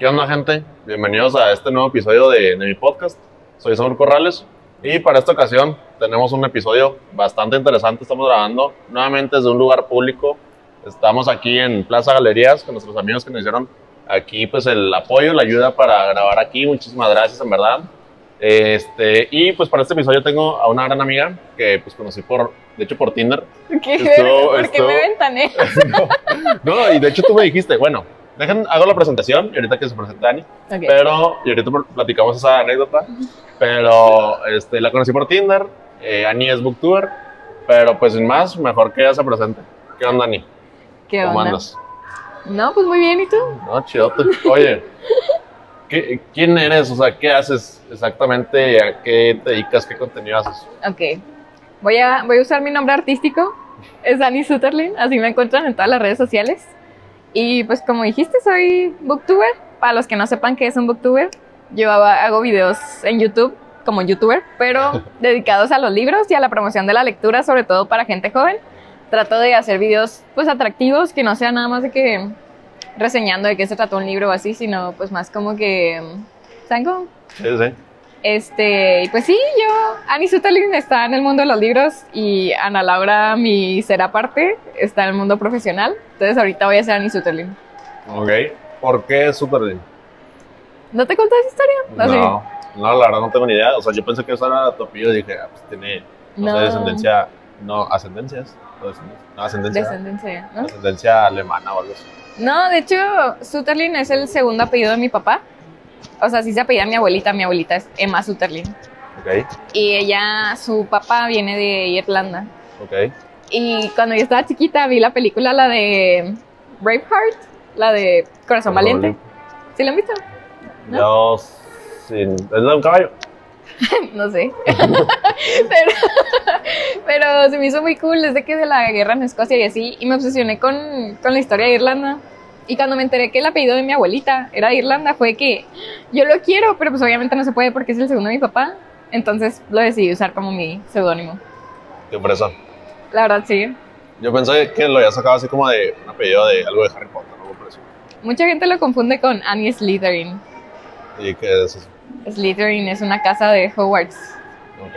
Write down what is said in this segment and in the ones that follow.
¿Qué onda, gente? Bienvenidos a este nuevo episodio de, de mi podcast. Soy Saúl Corrales y para esta ocasión tenemos un episodio bastante interesante. Estamos grabando nuevamente desde un lugar público. Estamos aquí en Plaza Galerías con nuestros amigos que nos hicieron aquí pues el apoyo, la ayuda para grabar aquí. Muchísimas gracias, en verdad. Este, y pues para este episodio tengo a una gran amiga que pues conocí por, de hecho por Tinder. ¿Qué? Estuvo- ¿Por qué estuvo- me ventané? no, no, y de hecho tú me dijiste, bueno, dejen, hago la presentación y ahorita que se presente Dani. Ok. Pero, y ahorita platicamos esa anécdota, pero este, la conocí por Tinder, eh, Ani es booktuber, pero pues sin más, mejor que ella se presente. ¿Qué onda, Ani? ¿Qué ¿Cómo onda? andas? No, pues muy bien, ¿y tú? No, chidote. Oye, ¿qué- ¿quién eres? O sea, ¿qué haces exactamente? ¿A qué te dedicas? ¿Qué contenido haces? Ok. Voy a, voy a usar mi nombre artístico. Es Annie Sutherland, así me encuentran en todas las redes sociales. Y pues como dijiste, soy booktuber. Para los que no sepan qué es un booktuber, yo hago videos en YouTube como youtuber, pero dedicados a los libros y a la promoción de la lectura, sobre todo para gente joven. Trato de hacer videos pues atractivos, que no sea nada más de que reseñando de qué se trató un libro o así, sino pues más como que, ¿saben cómo? Sí, sí. Este, pues sí, yo, Annie Sutherland está en el mundo de los libros y Ana Laura, mi ser aparte, está en el mundo profesional. Entonces ahorita voy a ser Annie Sutherland. Ok. ¿Por qué Super ¿No te conté esa historia? No, no, la verdad no tengo ni idea. O sea, yo pensé que eso era tu apellido y dije, ah, pues tiene, no, sé, No. descendencia, no, ascendencias. No, ascendencia, Descendencia, ¿no? ascendencia alemana o algo así. No, de hecho, Sutherland es el segundo apellido de mi papá. O sea, sí se apellida mi abuelita, mi abuelita es Emma Sutherland. Ok, Y ella, su papá viene de Irlanda. ok. Y cuando yo estaba chiquita vi la película, la de Braveheart, la de Corazón Valiente. ¿Sí la han visto? ¿No? Sin, ¿es de un caballo? No sé. pero, pero se me hizo muy cool desde que de la guerra en Escocia y así. Y me obsesioné con, con la historia de Irlanda. Y cuando me enteré que el apellido de mi abuelita era de Irlanda, fue que yo lo quiero, pero pues obviamente no se puede porque es el segundo de mi papá. Entonces lo decidí usar como mi seudónimo. Qué fresa. La verdad, sí. Yo pensé que lo había sacado así como de un apellido de algo de Harry Potter, algo por eso. Mucha gente lo confunde con Annie Slytherin. ¿Y qué es eso? Slytherin es una casa de Hogwarts, Ok.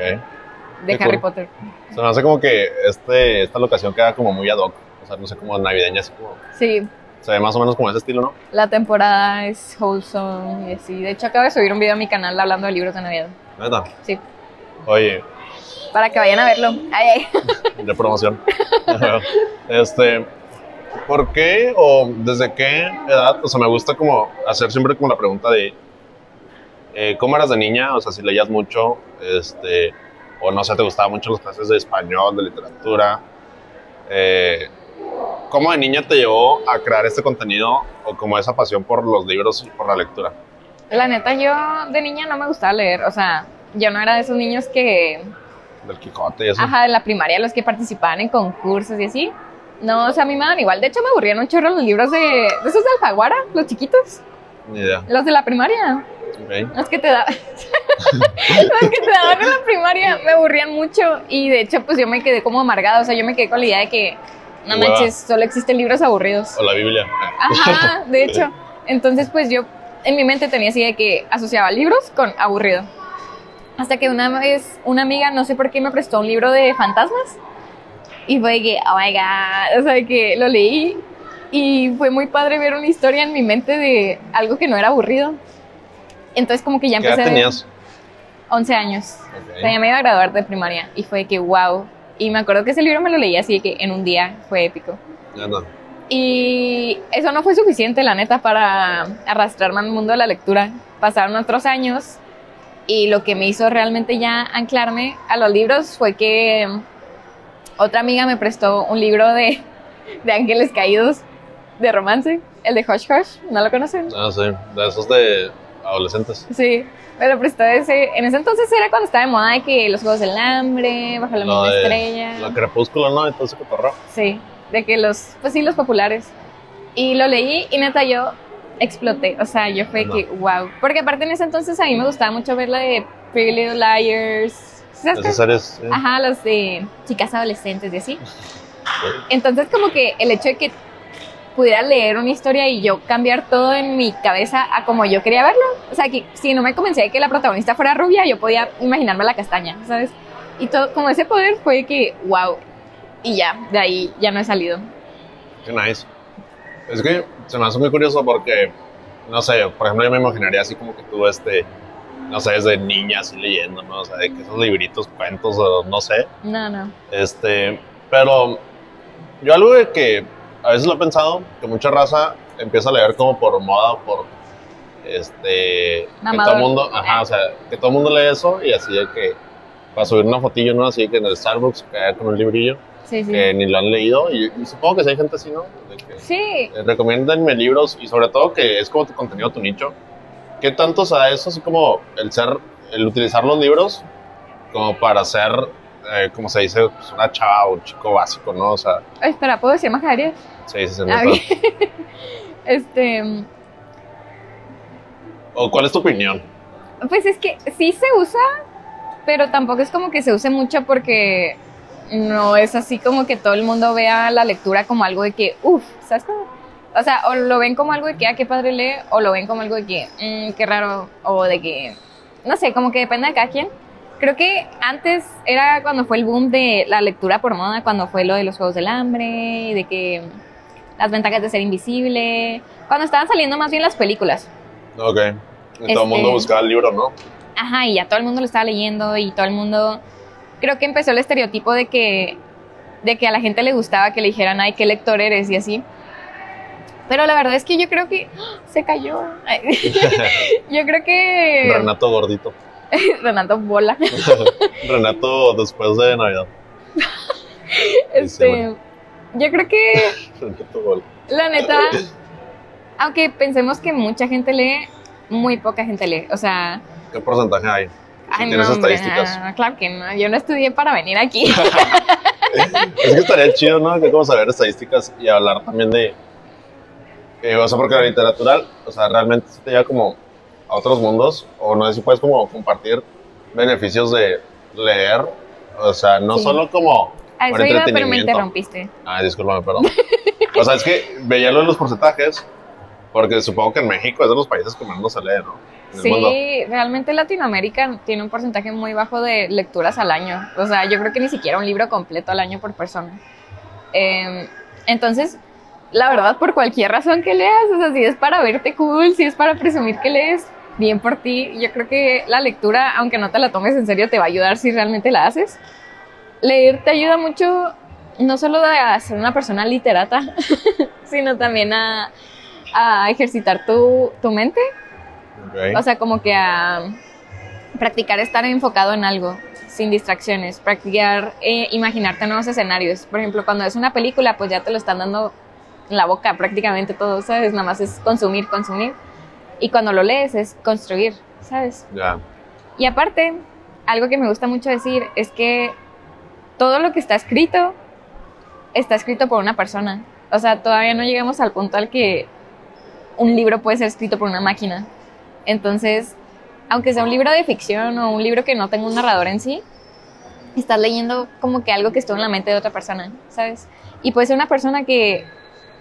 de Qué Harry cool. Potter. Se me hace como que este, esta locación queda como muy ad hoc. O sea, no sé, como navideña, así como. Sí, Se ve más o menos como ese estilo, ¿no? la temporada es wholesome y así. De hecho, acabo de subir un video a mi canal hablando de libros de Navidad. Neta. Sí, Oye, para que vayan a verlo. Ay, ay. de promoción. este, ¿por qué o desde qué edad? O sea, me gusta como hacer siempre como la pregunta de eh, ¿cómo eras de niña? O sea, si leías mucho, este, o no sé, te gustaban mucho las clases de español, de literatura. Eh, ¿Cómo de niña te llevó a crear este contenido o como esa pasión por los libros y por la lectura? La neta, yo de niña no me gustaba leer. O sea, yo no era de esos niños que, Del Quijote y eso. ajá, de la primaria, los que participaban en concursos y así. No, o sea, a mí me daban igual. De hecho, me aburrían un chorro los libros de, de esos de Alfaguara, los chiquitos, Ni idea. los de la primaria. Ok. Los que te daban. los que te daban en la primaria me aburrían mucho. Y de hecho, pues yo me quedé como amargada. O sea, yo me quedé con la idea de que, no Hueva. manches, solo existen libros aburridos. O la Biblia. Ajá, de hecho. Entonces, pues yo en mi mente tenía así de que asociaba libros con aburrido. Hasta que una vez una amiga, no sé por qué, me prestó un libro de fantasmas. Y fue de que, oh my god, o sea, que lo leí. Y fue muy padre ver una historia en mi mente de algo que no era aburrido. Entonces, como que ya ¿Qué edad empecé. a ver- tenías? 11 años. Ok. O sea, ya me iba a graduar de primaria. Y fue de que, wow. Y me acuerdo que ese libro me lo leí así que en un día fue épico. Ya no. Y eso no fue suficiente, la neta, para arrastrarme al mundo de la lectura. Pasaron otros años y lo que me hizo realmente ya anclarme a los libros fue que otra amiga me prestó un libro de, de ángeles caídos de romance, el de Hush Hush, ¿no lo conocen? Ah, sí. De esos de adolescentes. Sí, me lo prestó ese. En ese entonces era cuando estaba de moda de que los Juegos del Hambre, Bajo la misma estrella. La crepúsculo, ¿no? Entonces, cotorreo. Sí, de que los, pues sí, los populares. Y lo leí y neta yo exploté. O sea, yo fue No. que, wow. Porque aparte en ese entonces a mí me gustaba mucho ver la de Pretty Little Liars. Esas series. sí. Ajá, los de chicas adolescentes y así. Entonces como que el hecho de que pudiera leer una historia y yo cambiar todo en mi cabeza a como yo quería verlo. O sea, que si no me convencía de que la protagonista fuera rubia, yo podía imaginarme la castaña, ¿sabes? Y todo, como ese poder fue que, wow. Y ya, de ahí ya no he salido. Qué nice. Es que se me hace muy curioso porque, no sé, por ejemplo, yo me imaginaría así como que tú, este, no sé, desde niña así leyendo, ¿no? O sea, de que esos libritos, cuentos, o no sé. No, no. Este, pero yo algo de que a veces lo he pensado, que mucha raza empieza a leer como por moda, por este, que Mamador. todo el mundo, ajá, o sea, que todo mundo lee eso y así de que para subir una fotillo, ¿no? Así que en el Starbucks, que con un librillo, Sí, sí. que ni lo han leído y, y supongo que sí hay gente así, ¿no? De que, Sí, eh, recomiéndenme libros y sobre todo que es como tu contenido, tu nicho. ¿Qué tanto o eso, así como el ser, el utilizar los libros como para ser, eh, como se dice, pues, una chava o un chico básico, ¿no? O sea, Ay, espera, ¿puedo decir majaderías? sí, sí, sí. Ah. Este, ¿O cuál es tu opinión? pues es que sí se usa, pero tampoco es como que se use mucho porque no es así como que todo el mundo vea la lectura como algo de que, uff, ¿sabes cómo? O sea, o lo ven como algo de que, ah, qué padre lee, o lo ven como algo de que, mmm, qué raro, o de que, no sé, como que depende de cada quien. Creo que antes era cuando fue el boom de la lectura por moda, cuando fue lo de los Juegos del Hambre, y de que las ventajas de ser invisible, cuando estaban saliendo más bien las películas. Ok. Y todo el mundo Este- buscaba el libro, ¿no? Ajá, y ya todo el mundo lo estaba leyendo y todo el mundo creo que empezó el estereotipo de que de que a la gente le gustaba que le dijeran, "Ay, qué lector eres" y así. Pero la verdad es que yo creo que ¡Ah! se cayó. Ay, yo creo que Renato gordito. Renato Bola. Renato después de Navidad. Este, yo creo que Renato Gol. la neta aunque pensemos que mucha gente lee, muy poca gente lee, o sea, ¿Qué porcentaje hay? ay, tienes no, estadísticas. no, claro que no, yo no estudié para venir aquí. Es que estaría chido, ¿no? Que como saber estadísticas y hablar también de. eh, o sea, porque la literatura, o sea, realmente te lleva como a otros mundos. O no sé si puedes como compartir beneficios de leer. O sea, no Sí. solo como. A eso iba, pero me interrumpiste. Ah, discúlpame, perdón. O sea, es que veía lo de los porcentajes. Porque supongo que en México es de los países que menos se lee, ¿no? Sí, realmente Latinoamérica tiene un porcentaje muy bajo de lecturas al año. O sea, yo creo que ni siquiera un libro completo al año por persona. Eh, entonces, la verdad, por cualquier razón que leas, o sea, si es para verte cool, si es para presumir que lees, bien por ti. Yo creo que la lectura, aunque no te la tomes en serio, te va a ayudar si realmente la haces. Leer te ayuda mucho, no solo a ser una persona literata, sino también a, a ejercitar tu, tu mente. Ok. O sea, como que a practicar estar enfocado en algo, sin distracciones, practicar eh, imaginarte nuevos escenarios. Por ejemplo, cuando es una película, pues ya te lo están dando en la boca prácticamente todo, ¿sabes? Nada más es consumir, consumir. Y cuando lo lees es construir, ¿sabes? ya. Y aparte, algo que me gusta mucho decir es que todo lo que está escrito está escrito por una persona. O sea, todavía no llegamos al punto al que un libro puede ser escrito por una máquina. Entonces, aunque sea un libro de ficción o un libro que no tenga un narrador en sí, estás leyendo como que algo que estuvo en la mente de otra persona, ¿sabes? Y puede ser una persona que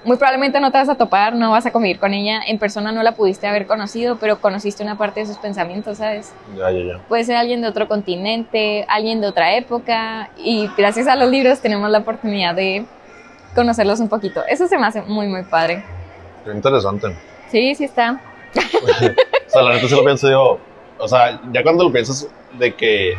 muy probablemente no te vas a topar, no vas a convivir con ella, en persona no la pudiste haber conocido, pero conociste una parte de sus pensamientos, ¿sabes? Ya, ya, ya. Puede ser alguien de otro continente, alguien de otra época, y gracias a los libros tenemos la oportunidad de conocerlos un poquito. Eso se me hace muy, muy padre. Qué interesante. Sí, sí está. O sea, la neta sí lo pienso, digo, o sea, ya cuando lo piensas de que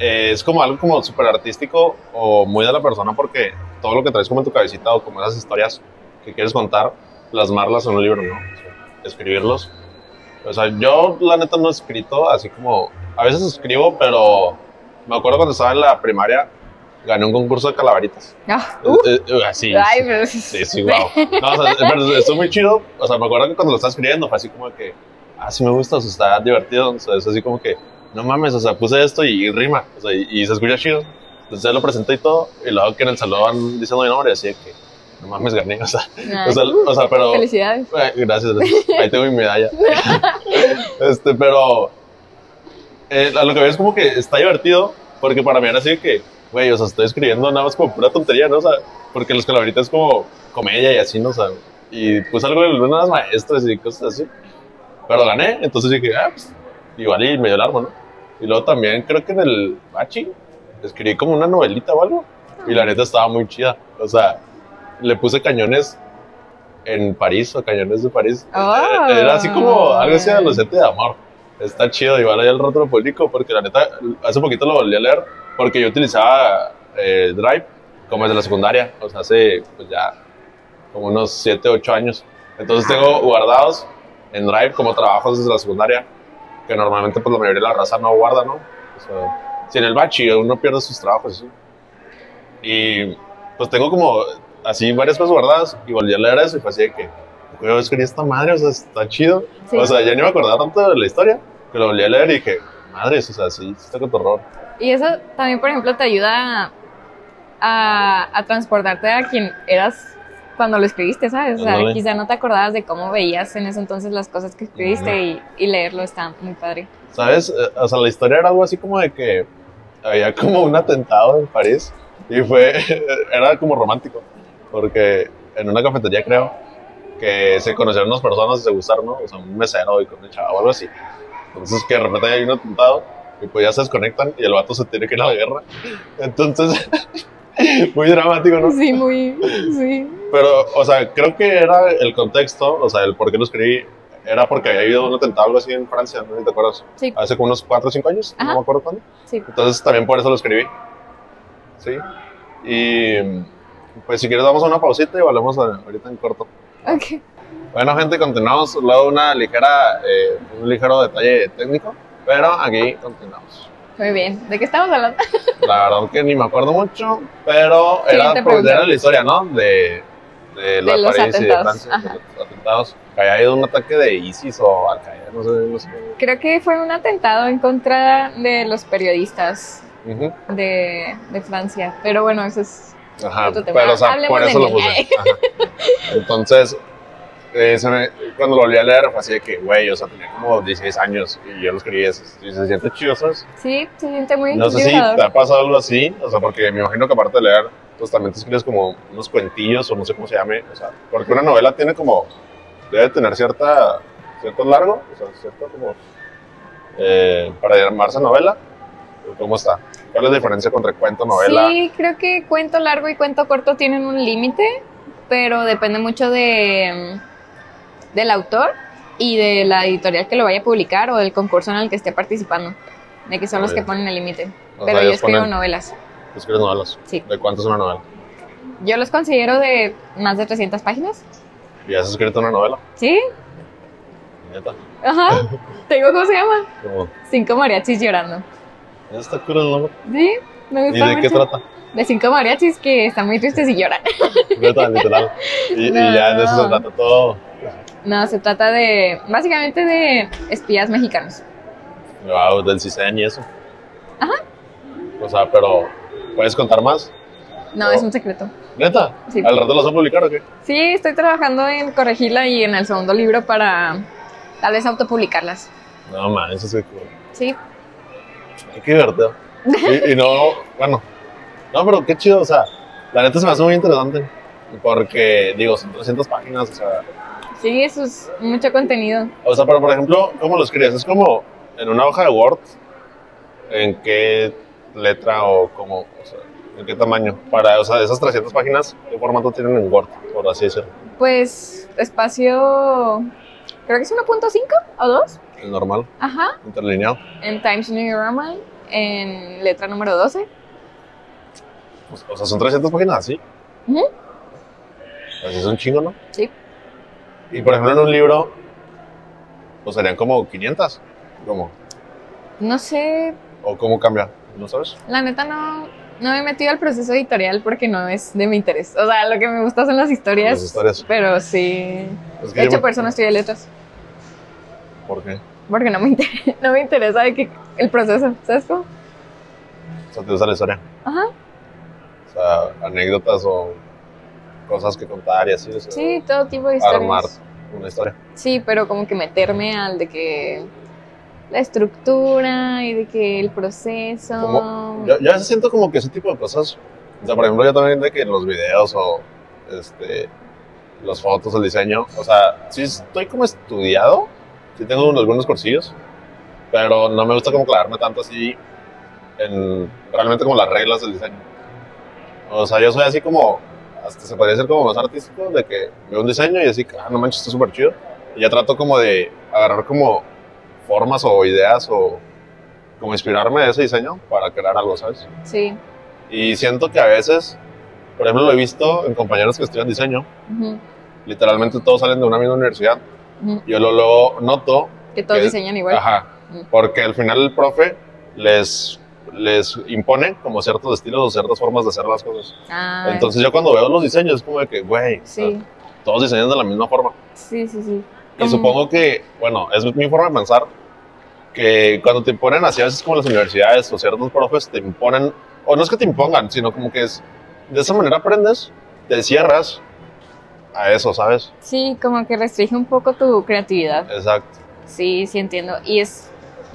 eh, es como algo como súper artístico o muy de la persona porque todo lo que traes como en tu cabecita o como esas historias que quieres contar, plasmarlas en un libro, ¿no? O sea, escribirlos. O sea, yo la neta no he escrito así como, a veces escribo, pero me acuerdo cuando estaba en la primaria, gané un concurso de calaveritas. Ah, Eh, uh, eh, eh, así. ay, pero- Sí, sí, wow. No, o sea, pero estuvo muy chido. O sea, me acuerdo que cuando lo estaba escribiendo fue así como que, ah, sí me gusta, o sea, está divertido. O sea, es así como que, no mames, o sea, puse esto y, rima, o sea, y, y se escucha chido. Entonces ya lo presenté y todo, y luego que en el salón van diciendo mi nombre, así que, no mames, gané, o sea, o sea, o sea, pero... Felicidades. Eh, Gracias, gracias. Ahí tengo mi medalla. este, pero eh, a lo que veo es como que está divertido, porque para mí era así de que, güey, o sea, estoy escribiendo nada más como pura tontería, ¿no? O sea, porque los calaveritas es como comedia y así, ¿no? O sea, y pues algo de unas maestras y cosas así. Pero gané, entonces dije, ah, pues, igual y medio largo, ¿no? Y luego también creo que en el bachi escribí como una novelita o algo. Y la neta estaba muy chida. O sea, le puse cañones en París o cañones de París. Oh. Era así como algo así adolescente de amor. Está chido, igual ahí el rato lo publico porque la neta, hace poquito lo volví a leer porque yo utilizaba eh, Drive como desde la secundaria, o sea, hace pues ya como unos 7, 8 años. Entonces tengo guardados en Drive como trabajos desde la secundaria, que normalmente pues la mayoría de la raza no guarda, ¿no? O sea, si en el bachi uno pierde sus trabajos, ¿sí? Y pues tengo como así varias cosas guardadas y volví a leer eso y fue así de que, güey, es que esta madre, o sea, está chido. Sí. O sea, ya ni me acordaba tanto de la historia, que lo volví a leer y dije, madres, o sea, sí, está con terror. Y eso también, por ejemplo, te ayuda a, a transportarte a quien eras cuando lo escribiste, ¿sabes? O sea, Ándale. quizá no te acordabas de cómo veías en ese entonces las cosas que escribiste y, y leerlo está muy padre. ¿Sabes? Eh, O sea, la historia era algo así como de que había como un atentado en París y fue, era como romántico, porque en una cafetería creo que se conocieron unas personas y se gustaron, ¿no? O sea, un mesero y con un chavo o algo así. Entonces que de repente hay un atentado y pues ya se desconectan y el vato se tiene que ir a la guerra. Entonces, muy dramático, ¿no? Sí, muy, sí. Pero, o sea, creo que era el contexto, o sea, el por qué lo escribí, era porque había habido un atentado algo así en Francia, ¿no? ¿Te acuerdas? Sí, Hace como unos 4 o 5 años, Ajá. no me acuerdo cuándo. sí. Entonces también por eso lo escribí. Sí. Y pues si quieres damos una pausita y volvemos a- ahorita en corto. Ok. Bueno, gente, continuamos. Luego una ligera, eh, un ligero detalle técnico, pero aquí continuamos. Muy bien. ¿De qué estamos hablando? La verdad que ni me acuerdo mucho, pero era, pues, era la historia, ¿no? De, de, los París y de atentados, Francia, ajá. de los atentados. Que haya ido un ataque de ISIS o Al Qaeda, no sé, no sé. Creo que fue un atentado en contra de los periodistas de, de Francia. Pero bueno, eso es Ajá, Otro tema. pero o sea, Hablemos por eso lo puse. Entonces, eh, cuando lo volví a leer fue así de que, güey, o sea, tenía como 16 años y yo lo escribí. Y se siente chido, ¿sabes? Sí, se siente muy No sé si te ha pasado algo así, o sea, porque me imagino que aparte de leer, pues también te escribes como unos cuentillos o no sé cómo se llame, o sea, porque una novela tiene como, debe tener cierta, cierto largo, o sea, cierto como, eh, para llamarse novela, ¿cómo está? ¿Cuál es la diferencia entre cuento, novela? Sí, creo que cuento largo y cuento corto tienen un límite, pero depende mucho de del autor y de la editorial que lo vaya a publicar o del concurso en el que esté participando, de que son los Muy que ponen el límite. Pero sea, yo escribo ponen- novelas. escribes novelas. Sí. ¿De cuánto es una novela? Yo los considero de más de 300 páginas. ¿Y has escrito una novela? ¿Sí? Neta. Ajá. ¿Te digo cómo se llama? Como, Cinco mariachis llorando. está cool el nombre. Sí, me ¿Y gusta de qué mucho. trata? De cinco mariachis que están muy tristes y lloran. Neta, literal. Y, y ya de eso se No. trata todo. No, se trata de, básicamente de espías mexicanos. Wow, del CISEN y eso. Ajá. O sea, pero, ¿puedes contar más? No, Oh. es un secreto. ¿Neta? Sí. ¿Al rato lo vas a publicar o qué? Sí, estoy trabajando en corregirla y en el segundo libro para tal vez autopublicarlas. No, man, eso es cool. Sí, Ay, Qué divertido. Y, y no, bueno. No, pero qué chido, o sea, la neta se me hace muy interesante. Porque, digo, son 300 páginas, o sea. Sí, eso es mucho contenido. O sea, pero por ejemplo, ¿cómo lo escribes? ¿Es como en una hoja de Word? ¿En qué letra o cómo? O sea, ¿en qué tamaño? Para, o sea, esas 300 páginas, ¿qué formato tienen en Word, por así decirlo? Pues espacio, creo que es 1.5 o 2. El normal, Ajá, interlineado. en Times New Roman, en letra número 12. Pues, O sea, son 300 páginas así. Ujú. Pues es un chingo, ¿no? Sí. Y por ejemplo, en un libro, pues serían como 500. ¿Cómo? No sé, ¿O cómo cambia? ¿No sabes? la neta no, no me he metido al proceso editorial porque no es de mi interés. O sea, lo que me gusta son las historias. Las historias. Pero sí. Es que De hecho, me- por eso no estudié letras. ¿Por qué? Porque no me, inter- no me interesa de que el proceso, ¿sabes cómo? O sea, te gusta la historia. Ajá. O sea, anécdotas o cosas que contar y así. O sea, Sí, todo tipo de historias. armar una historia. Sí, pero como que meterme al de que la estructura y de que el proceso. ¿Cómo? Yo, yo siento como que ese tipo de cosas, o sea, por ejemplo, yo también de que los videos o este, las fotos, el diseño, o sea, sí estoy como estudiado, sí tengo algunos cursillos, pero no me gusta como clavarme tanto así en realmente como las reglas del diseño. O sea, yo soy así como, hasta se podría decir como más artístico, de que veo un diseño y así, ah, no manches, está súper chido. Y ya trato como de agarrar como formas o ideas o como inspirarme de ese diseño para crear algo, ¿sabes? Sí. Y siento que a veces, por ejemplo, lo he visto en compañeros que estudian diseño, Ujú, literalmente todos salen de una misma universidad. ujú. Yo lo, lo noto. Que todos que- diseñan igual. Ajá. Mm. Porque al final el profe les, les impone como ciertos estilos o ciertas formas de hacer las cosas. Ah, Entonces yo cuando veo los diseños es como de que, güey, o sea, sí, todos diseñan de la misma forma. sí, sí, sí. Y supongo que, bueno, es mi forma de pensar, que cuando te imponen así, a veces como las universidades o ciertos profes te imponen, o no es que te impongan, sino como que es, de esa manera aprendes, te cierras a eso, ¿sabes? Sí, como que restringe un poco tu creatividad. Exacto. Sí, sí entiendo. Y es,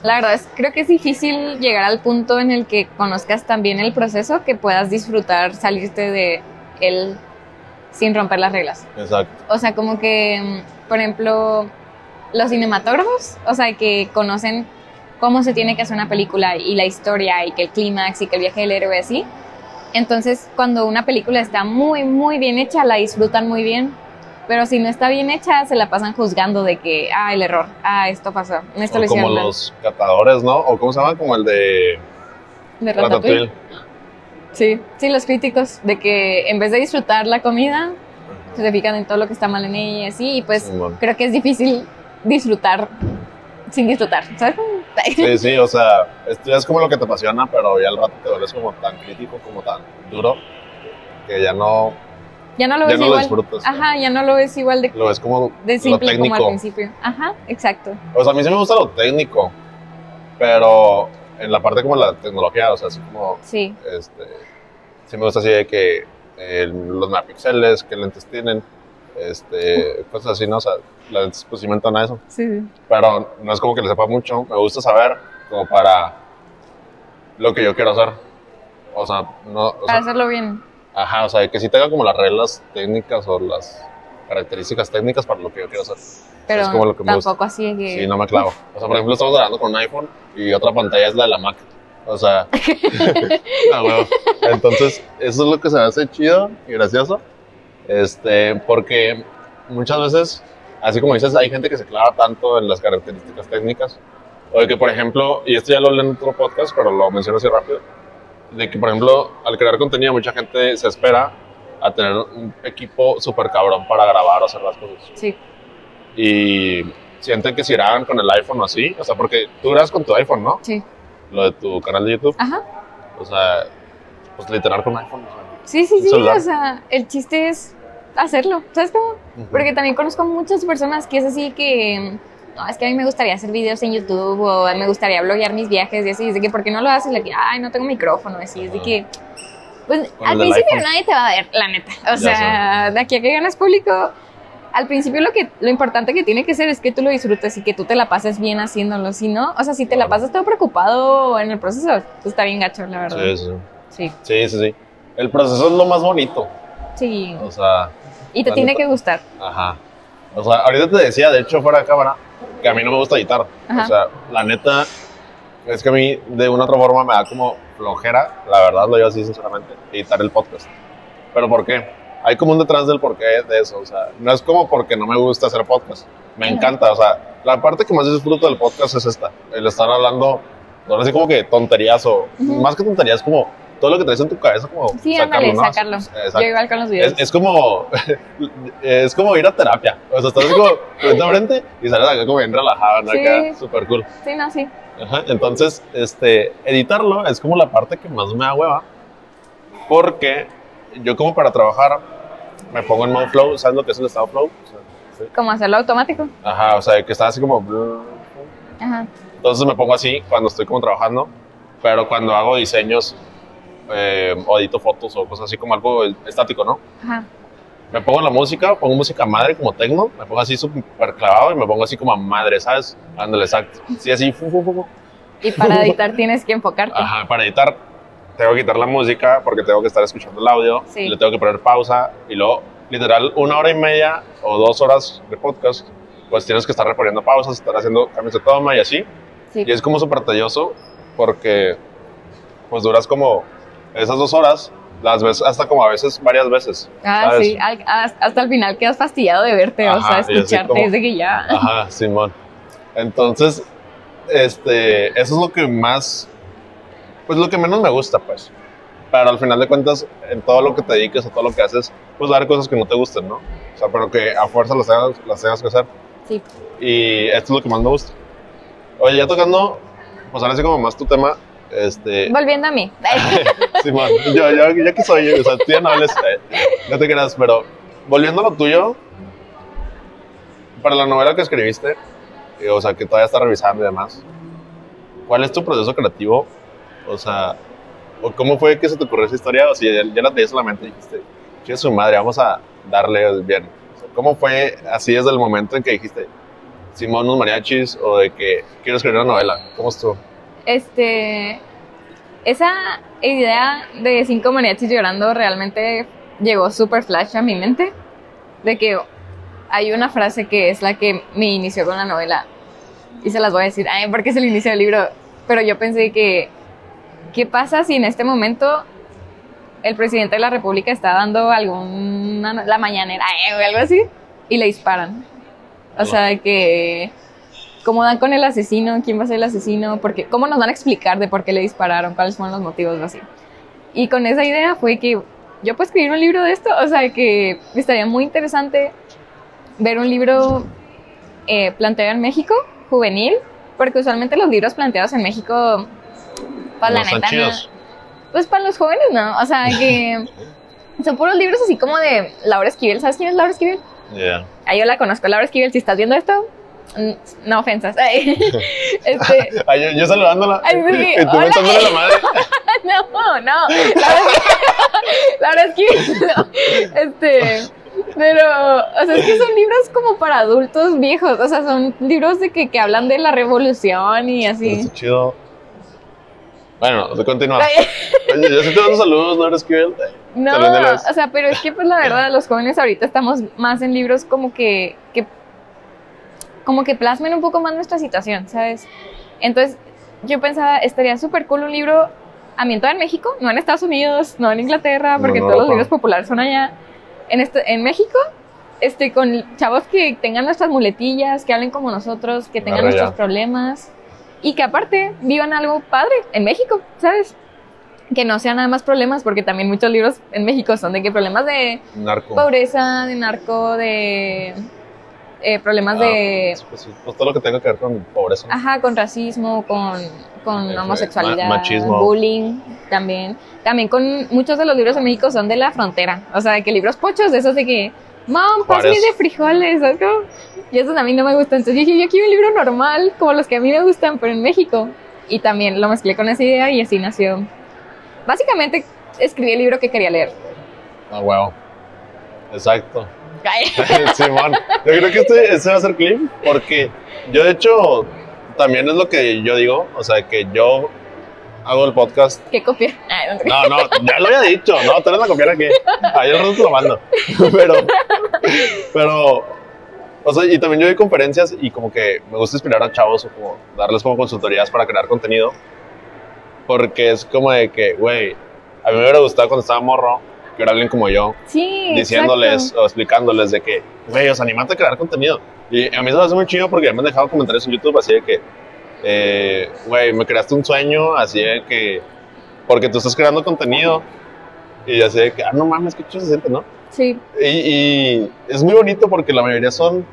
la verdad es, creo que es difícil llegar al punto en el que conozcas también el proceso, que puedas disfrutar, salirte de él sin romper las reglas. Exacto. O sea, como que, mm, por ejemplo, los cinematógrafos, o sea, que conocen cómo se tiene que hacer una película y la historia y que el clímax y que el viaje del héroe así. Entonces, cuando una película está muy, muy bien hecha, la disfrutan muy bien. Pero si no está bien hecha, se la pasan juzgando de que, ah, el error, ah, esto pasó, esto lo O como hicieron mal. los catadores, ¿no? O cómo se llama, como el de De Ratatouille. Ratatouille. Sí, sí, los críticos, de que en vez de disfrutar la comida, se fijan en todo lo que está mal en ella y así, y pues creo que es difícil disfrutar sin disfrutar, ¿sabes? Sí, sí, o sea, esto es como lo que te apasiona, pero ya al rato te vuelves como tan crítico, como tan duro, que ya no, Ya no lo ya ves no lo igual. disfrutas. Ajá, ya no lo ves igual de, Lo ves como de lo simple como al técnico. principio. Ajá, exacto. O sea, a mí sí me gusta lo técnico, pero en la parte como la tecnología, o sea, así como, Sí, este, sí me gusta así de que eh, los megapíxeles, qué lentes tienen, este, cosas así, ¿no? O sea, las lentes pues sí me entona eso, sí, pero no es como que le sepa mucho, me gusta saber como para lo que yo quiero hacer. O sea, no, o para sea, hacerlo bien. Ajá, o sea, que sí tenga como las reglas técnicas o las características técnicas para lo que yo quiero hacer. Pero es como lo que me gusta. tampoco así de que... Sí, no me clavo. O sea, por ejemplo, estamos grabando con un iPhone y otra pantalla es la de la Mac. O sea, ah, huevo. entonces, eso es lo que se me hace chido y gracioso. Este, porque muchas veces, así como dices, hay gente que se clava tanto en las características técnicas. O de que, por ejemplo, y esto ya lo hablé en otro podcast, pero lo menciono así rápido, de que, por ejemplo, al crear contenido, mucha gente se espera a tener un equipo súper cabrón para grabar o hacer las cosas Sí, y sienten que si graban con el iPhone o así, o sea, porque tú grabas con tu iPhone, ¿no? sí. Lo de tu canal de YouTube, Ajá. o sea, pues literal con iPhone. o sea. Sí, sí, sí. celular. O sea, el chiste es hacerlo. ¿Sabes cómo? Porque también conozco muchas personas que es así que, no, es que a mí me gustaría hacer videos en YouTube o me gustaría bloguear mis viajes y así. Es de que, ¿por qué no lo haces? Le que, ay, no tengo micrófono. Así, es de que, pues Con al principio nadie te va a ver, la neta. O Ya sea, de aquí a que ganas público, al principio lo que lo importante que tiene que ser es que tú lo disfrutes y que tú te la pases bien haciéndolo. Si no, o sea, si te la pasas todo preocupado en el proceso, pues está bien gacho, la verdad. Sí, sí, Sí, sí, sí, sí. El proceso es lo más bonito, sí. o sea, Y te tiene neta. que gustar. ajá. O sea, ahorita te decía, de hecho, fuera de cámara, que a mí no me gusta editar. Ajá. O sea, la neta, es que a mí de una otra forma me da como flojera, la verdad lo digo así sinceramente, editar el podcast. ¿Pero por qué? Hay como un detrás del porqué de eso, o sea, no es como porque no me gusta hacer podcast, me Ajá. encanta, o sea, la parte que más disfruto del podcast es esta, el estar hablando, no así como que tonterías o, Ujú. más que tonterías, como todo lo que traes en tu cabeza, como Sí, ándale, ¿no? sacarlo. Exacto. Yo igual con los videos. Es, es como es como ir a terapia. O sea, estás como frente a frente y sales acá como bien relajado, ¿no? Sí. Acá súper cool. Sí, no, sí. Ajá, Entonces, este, editarlo es como la parte que más me da hueva. Porque yo como para trabajar me pongo en modo flow. ¿Sabes lo que es el estado flow? O sea, sí. Como hacerlo automático. Ajá, o sea, que está así como... Ajá. Entonces me pongo así cuando estoy como trabajando. Pero cuando hago diseños eh, o edito fotos o cosas así como algo estático, ¿no? Ajá. me pongo la música, pongo música madre como tecno, me pongo así súper clavado y me pongo así como a madre, ¿sabes? Ándale, exacto. Sí, así, fu, fu, fu. Y para editar tienes que enfocarte. Ajá, para editar tengo que quitar la música porque tengo que estar escuchando el audio, Sí. le tengo que poner pausa y luego, literal, una hora y media o dos horas de podcast, pues tienes que estar reponiendo pausas, estar haciendo cambios de toma y así. Sí. Y es como súper tedioso porque pues duras como esas dos horas, las ves hasta como a veces, varias veces. Ah, ¿sabes? sí, al- hasta el final quedas fastidiado de verte, o Ajá, sea, y así escucharte como- desde que ya. Ajá, Simón. Entonces, este, eso es lo que más, pues lo que menos me gusta, pues. Pero al final de cuentas, en todo lo que te dediques, a todo lo que haces, pues haber cosas que no te gusten, ¿no? O sea, pero que a fuerza las tengas, las tengas que hacer. Sí. Y esto es lo que más me gusta. Oye, ya tocando, pues ahora sí como más tu tema, este... Volviendo a mí. Simón, yo, yo, yo que soy, o sea, tú ya no hables, eh, no te creas, pero volviendo a lo tuyo, para la novela que escribiste, eh, o sea, que todavía está revisando y demás, ¿cuál es tu proceso creativo? O sea, ¿o ¿cómo fue que se te ocurrió esa historia? O si ya, ya la tenías en la mente y dijiste, que su madre, vamos a darle bien. O sea, ¿Cómo fue así desde el momento en que dijiste, Simón, unos mariachis, o de que quiero escribir una novela? ¿Cómo estuvo? Este. Esa idea de cinco mariachis llorando realmente llegó súper flash a mi mente. De que hay una frase que es la que me inició con la novela. Y se las voy a decir, ay, porque es el inicio del libro. Pero yo pensé que. ¿Qué pasa si en este momento el presidente de la República está dando alguna. la mañanera, eh, o algo así? Y le disparan. O sea, que cómo dan con el asesino, quién va a ser el asesino, porque cómo nos van a explicar de por qué le dispararon, cuáles fueron los motivos, o así. Y con esa idea fue que yo puedo escribir un libro de esto, o sea, que estaría muy interesante ver un libro eh, planteado en México, juvenil, porque usualmente los libros planteados en México, pues la No neta, no- pues para los jóvenes, ¿no? O sea, que son puros libros así como de Laura Esquivel, ¿sabes quién es Laura Esquivel? Yeah. Ah, yo la conozco, Laura Esquivel, si estás viendo esto, no ofensas. Ay, este, Ay, yo, yo saludándola. Ay, sí, y tú mentándole la madre. no, no, Laura Esquivel, Laura Esquivel, no. Este, pero, o sea, es que son libros como para adultos viejos, o sea, son libros de que, que hablan de la revolución y así. Está chido. Bueno. Ay, Oye, yo sí te mando saludos, ¿no eres que No, o sea, pero es que pues la verdad, los jóvenes ahorita estamos más en libros como que, que como que plasmen un poco más nuestra situación, ¿sabes? Entonces, yo pensaba, estaría súper cool un libro ambientado en México, no en Estados Unidos, no en Inglaterra, No, porque en todos los libros populares son allá. En, este, en México, este, con chavos que tengan nuestras muletillas, que hablen como nosotros, que tengan nuestros problemas y que aparte vivan algo padre en México, ¿sabes? Que no sean nada más problemas, porque también muchos libros en México son de que problemas de Narco. pobreza, de narco, de eh, problemas Ah, de, pues sí, pues todo lo que tenga que ver con pobreza. ajá, con racismo, con, con Eh, homosexualidad, ma- machismo. bullying, también. También con muchos de los libros en México son de la frontera, o sea, de que libros pochos, de esos de que, mom, pásame de frijoles, ¿sabes? Y esos a mí no me gustan. Entonces dije, yo quiero un libro normal, como los que a mí me gustan, pero en México. Y también lo mezclé con esa idea y así nació. Básicamente escribí el libro que quería leer. Ah, wow. Exacto. Simón. Yo creo que este, este va a ser clip porque yo, de hecho, también es lo que yo digo. O sea, que yo hago el podcast. ¿Qué copia? Ay, no. No, no, ya lo había dicho. No, tú eres la copiar aquí. Ahí el rato te lo mando. Pero, pero, o sea, y también yo doy conferencias y como que me gusta inspirar a chavos o como darles como consultorías para crear contenido. Porque es como de que, güey, a mí me hubiera gustado cuando estaba morro que era alguien como yo, Sí, diciéndoles exacto. o explicándoles de que, güey, os animate a crear contenido. Y a mí eso me hace muy chido porque me han dejado comentarios en YouTube así de que, eh, güey, me creaste un sueño, así de que, porque tú estás creando contenido. Y así de que, ah, no mames, qué chido se siente, ¿no? Sí, Y, y es muy bonito porque la mayoría son,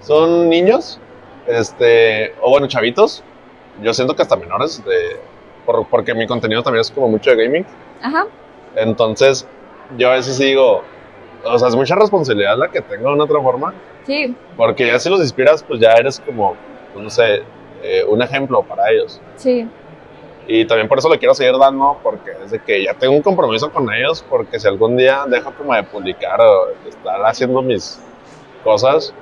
son niños, este, o bueno, chavitos. Yo siento que hasta menores, de, por- porque mi contenido también es como mucho de gaming. ajá. Entonces, yo a veces digo, o sea, es mucha responsabilidad la que tengo de una otra forma, Sí, porque ya si los inspiras, pues ya eres como, pues, no sé, eh, un ejemplo para ellos. sí, Y también por eso le quiero seguir dando, porque desde que ya tengo un compromiso con ellos, porque si algún día dejo como de publicar o de estar haciendo mis cosas,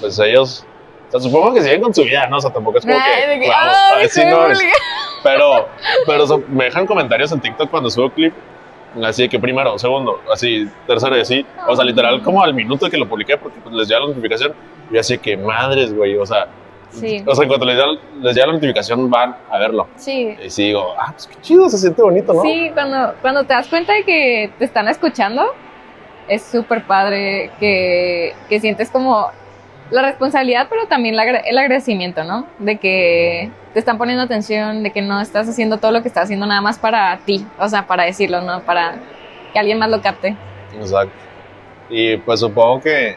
pues ellos, o sea, supongo que siguen con su vida, ¿no? O sea, tampoco es como Ay, de que, wow, "Ah, así déjame no es. publicar". Pero, pero so- me dejan comentarios en TikTok cuando subo clip. Así que primero, segundo, así, tercero y así. O sea, literal, como al minuto que lo publiqué, porque pues, les llega la notificación. Y así que madres, güey. O sea, Sí. o sea, en cuanto les llega, les llega la notificación, van a verlo. Sí. Y sí digo, ah, pues qué chido, se siente bonito, ¿no? Sí, cuando, cuando te das cuenta de que te están escuchando, es súper padre que, que sientes como la responsabilidad, pero también la el agradecimiento, ¿no? De que te están poniendo atención, de que no estás haciendo todo lo que estás haciendo nada más para ti, o sea, para decirlo, ¿no? Para que alguien más lo capte. Exacto. Y pues supongo que,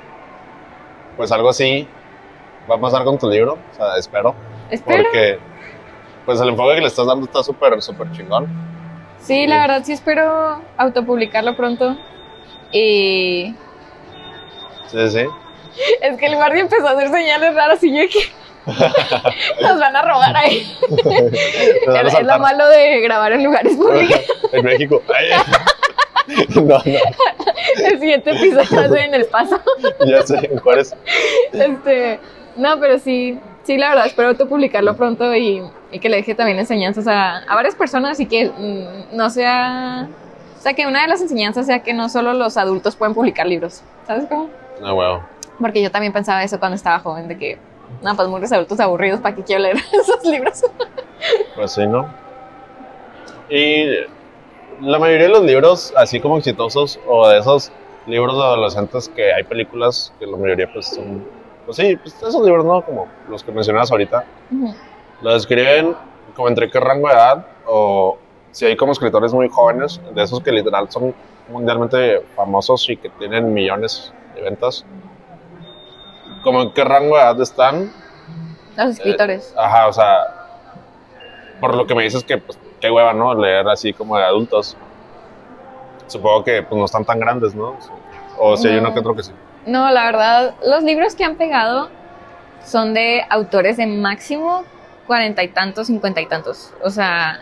pues algo así va a pasar con tu libro, o sea, espero. Espero. Porque, pues el enfoque que le estás dando está súper, súper chingón. Sí, la verdad sí espero autopublicarlo pronto. Y Sí, sí. Es que el guardia empezó a hacer señales raras y yo que nos van a robar ahí. A Es, lo malo de grabar en lugares públicos. en México. No, no, El siguiente episodio va a ser en el paso. ya sé, en Juárez. Este, no, pero sí, sí, la verdad, espero autopublicarlo pronto y, y que le deje también enseñanzas a, a varias personas y que mm, no sea. O sea, que una de las enseñanzas sea que no solo los adultos pueden publicar libros. ¿Sabes cómo? No, huevo. Porque yo también pensaba eso cuando estaba joven, de que, no, pues muchos adultos aburridos, ¿para qué quiero leer esos libros? Pues sí, ¿no? Y la mayoría de los libros, así como exitosos, o de esos libros de adolescentes que hay películas, que la mayoría pues son, pues sí, pues esos libros, ¿no? Como los que mencionabas ahorita, lo describen como entre qué rango de edad, o si hay como escritores muy jóvenes, de esos que literal son mundialmente famosos y que tienen millones de ventas, como en qué rango de edad están, Los escritores. Ajá, o sea, por lo que me dices que, pues, qué hueva, ¿no? Leer así como de adultos. Supongo que, pues, no están tan grandes, ¿no? O si hay No. uno que otro que sí. No, la verdad, los libros que han pegado son de autores de máximo cuarenta y tantos, cincuenta y tantos. O sea,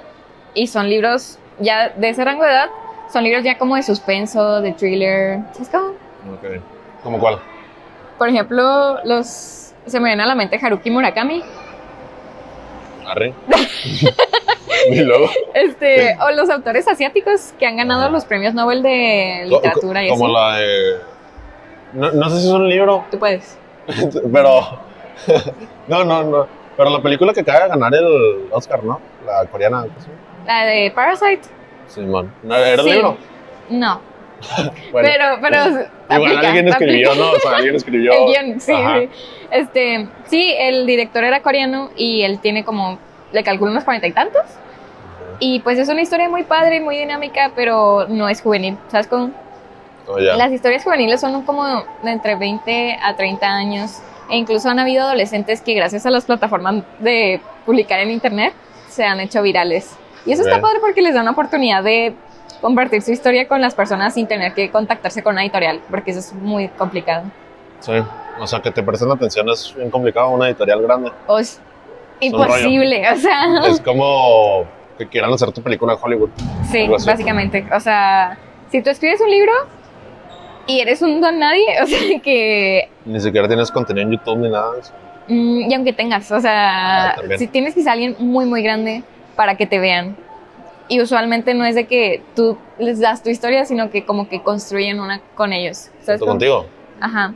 y son libros ya de ese rango de edad, son libros ya como de suspenso, de thriller. ¿Sabes cómo? Ok. ¿Cómo cuál? Por ejemplo, los. Se me viene a la mente Haruki Murakami. Arre. y luego. Este, o los autores asiáticos que han ganado los premios Nobel de literatura y Como así. la de. No, no sé si es un libro, Tú puedes. pero. no, no, no. Pero la película que acaba de ganar el Oscar, ¿no? La coreana. La de Parasite. Simón. ¿No ¿Era el Sí. libro? No. Bueno, pero, pero. igual aplica, alguien escribió, aplica. ¿no? O sea, alguien escribió. El guion, sí, Ajá. sí. Este, sí, el director era coreano y él tiene como, le calculo unos cuarenta y tantos. Y pues es una historia muy padre, muy dinámica, pero no es juvenil. ¿Sabes cómo? Oh, ya. Las historias juveniles son como de entre 20 a 30 años. E incluso han habido adolescentes que gracias a las plataformas de publicar en internet se han hecho virales. Y eso está padre porque les da una oportunidad de compartir su historia con las personas sin tener que contactarse con una editorial, porque eso es muy complicado. Sí, o sea, que te presten atención es bien complicado, una editorial grande. O es imposible, o sea, Es como que quieran hacer tu película en Hollywood. sí, básicamente. O sea, si tú escribes un libro y eres un don nadie, o sea, que Ni siquiera tienes contenido en YouTube ni nada eso. Mm, y aunque tengas, o sea, Ah, si tienes quizá alguien muy, muy grande para que te vean. Y usualmente no es de que tú les das tu historia, sino que como que construyen una con ellos. ¿Sabes contigo. Ajá.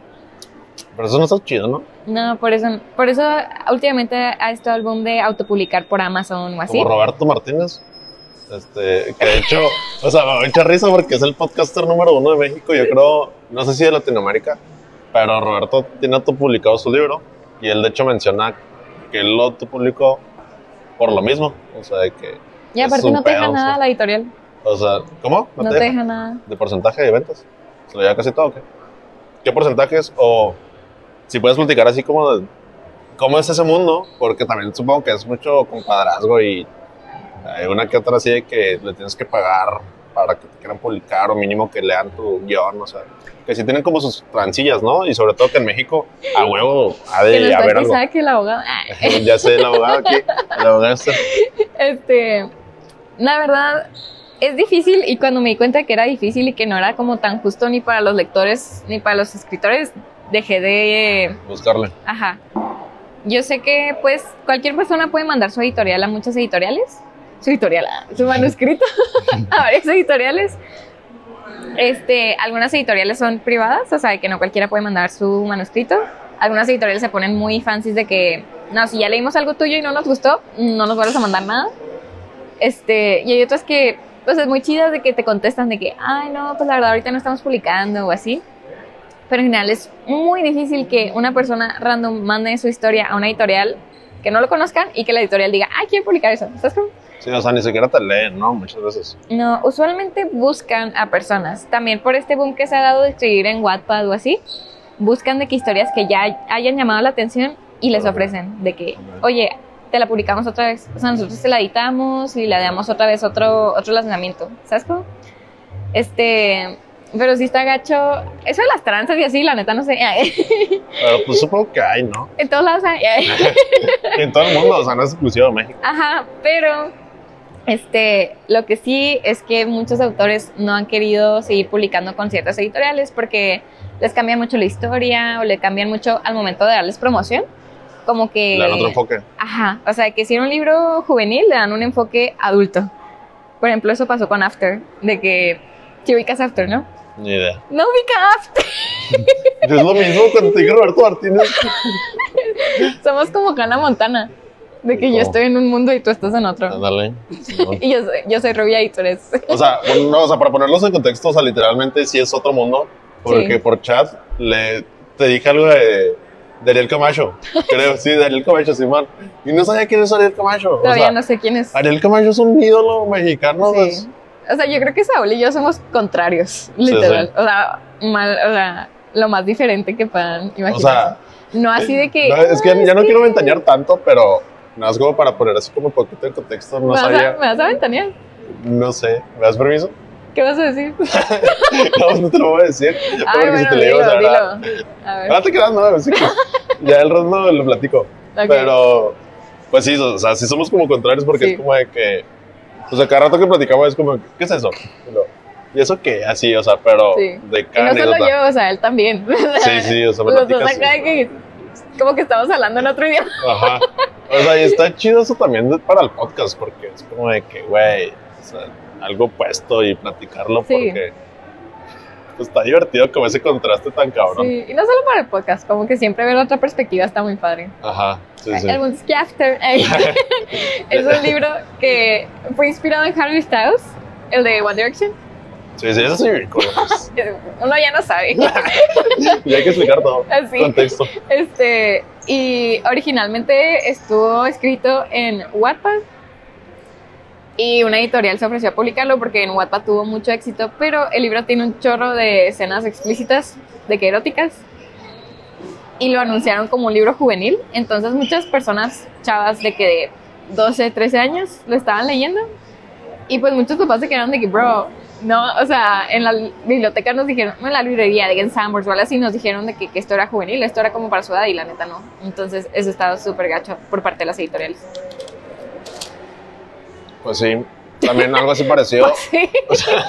Pero eso no está chido, ¿no? No, por eso, por eso últimamente ha estado el boom de autopublicar por Amazon o así. Como Roberto Martínez. Este, que de hecho, o sea, me mucha risa porque es el podcaster número uno de México, yo creo, no sé si de Latinoamérica, pero Roberto tiene autopublicado su libro y él de hecho menciona que él lo autopublicó por lo mismo, o sea, de que, Y aparte no te deja nada la editorial. o sea, ¿cómo? No, te deja nada. de porcentaje de ventas. Se lo lleva casi todo, ¿o ¿qué? ¿Qué porcentajes? O si puedes platicar así como de cómo es ese mundo, porque también supongo que es mucho compadrazgo y hay una que otra así de que le tienes que pagar para que te quieran publicar o mínimo que lean tu guion, o sea, que sí tienen como sus transillas, ¿no? Y sobre todo que en México a huevo ha Que de nos haber algo. Isaac, el abogado. Ah. ya sé, el abogado aquí, el abogado este. Este, la verdad, es difícil y cuando me di cuenta que era difícil y que no era como tan justo ni para los lectores ni para los escritores, dejé de... buscarle. Ajá. Yo sé que pues cualquier persona puede mandar su editorial a muchas editoriales, su editorial, su manuscrito a varias editoriales. Este, algunas editoriales son privadas, o sea, que no cualquiera puede mandar su manuscrito. Algunas editoriales se ponen muy fancies de que, no, si ya leímos algo tuyo y no nos gustó, no nos vuelves a mandar nada. Este, y hay otras que, pues es muy chidas de que te contestan de que, ay, no, pues la verdad ahorita no estamos publicando o así. Pero en general es muy difícil que una persona random mande su historia a una editorial que no lo conozcan y que la editorial diga, ay, quiero publicar eso. ¿Sabes cómo? Sí, o sea, ni siquiera te leen, ¿no? Muchas veces. No, usualmente buscan a personas. También por este boom que se ha dado de escribir en Wattpad o así, buscan de que historias que ya hayan llamado la atención y les ofrecen de que, oye, te la publicamos otra vez. O sea, nosotros te la editamos y le damos otra vez otro, otro lanzamiento. ¿Sabes cómo? Este, pero sí está gacho. Eso de las tranzas y así, la neta, no sé. Pero pues supongo que hay, ¿no? en todos lados hay. En todo el mundo, o sea, no es exclusivo de México. Ajá, pero este, lo que sí es que muchos autores no han querido seguir publicando con ciertas editoriales porque les cambian mucho la historia o le cambian mucho al momento de darles promoción. Como que. Le dan otro enfoque. Ajá, o sea, que si era un libro juvenil, le dan un enfoque adulto. Por ejemplo, eso pasó con After, de que. Si ubicas After, ¿no? Ni idea. No ubica After. Es lo mismo cuando te dije Roberto Martínez. Somos como Hannah Montana. De que yo estoy en un mundo y tú estás en otro. Ándale. Y yo soy, yo soy rubia y tú eres. O sea, bueno, no, o sea, para ponerlos en contexto, o sea, literalmente sí es otro mundo. Porque Sí. por chat le, te dije algo de, Ariel Camacho. Creo, sí, de Ariel Camacho, Simón. Y no sabía quién es Ariel Camacho. O Todavía sea, no sé quién es. Ariel Camacho es un ídolo mexicano. Sí. pues, O sea, yo creo que Saúl y yo somos contrarios, literal. O sea, mal, o sea, lo más diferente que puedan imaginar. o sea, no así de que. no, es que "Ah, ya no sí". quiero ventanear tanto, pero nada más como para poner así como un poquito de contexto. No ¿Me vas, a, sabía, ¿Me vas a ventanear? no sé. ¿Me das permiso? ¿Qué vas a decir? No, no te lo voy a decir. Ay, bueno, si te lo digo, dilo, o sea, dilo. A ver. No te creas, no, así que ya el resto lo platico. Ok. Pero, pues sí, o sea, sí somos como contrarios porque Sí. es como de que, pues a cada rato que platicamos es como, ¿qué es eso? Y ¿Y eso qué? Así, o sea, pero Sí. de Y cada no solo yo, o sea, él también. Sí, sí, o sea, me platicas. de que. Como que estamos hablando en otro idioma. Ajá. O sea, y está chido eso también para el podcast porque es como de que, güey, o sea, algo puesto y platicarlo Sí. porque pues, está divertido como ese contraste tan cabrón. Sí, y no solo para el podcast, como que siempre ver otra perspectiva está muy padre. Ajá, sí, sí. After es un libro que fue inspirado en Harry Styles, el de One Direction. Sí, sí, eso sí pues. Uno ya no sabe. Y hay que explicar todo. Así. Contexto. Este, y originalmente estuvo escrito en Wattpad. Y una editorial se ofreció a publicarlo porque en Wattpad tuvo mucho éxito, pero el libro tiene un chorro de escenas explícitas, de que eróticas. Y lo anunciaron como un libro juvenil. Entonces muchas personas, chavas de que de 12, 13 años, lo estaban leyendo. Y pues muchos papás se quedaron de que, bro, no, o sea, en la biblioteca nos dijeron, en la librería de en Sanborns o algo así, nos dijeron de que, que esto era juvenil, esto era como para su edad y la neta no. Entonces eso estaba súper gacho por parte de las editoriales. Pues sí, también algo así parecido. Sí. O sea,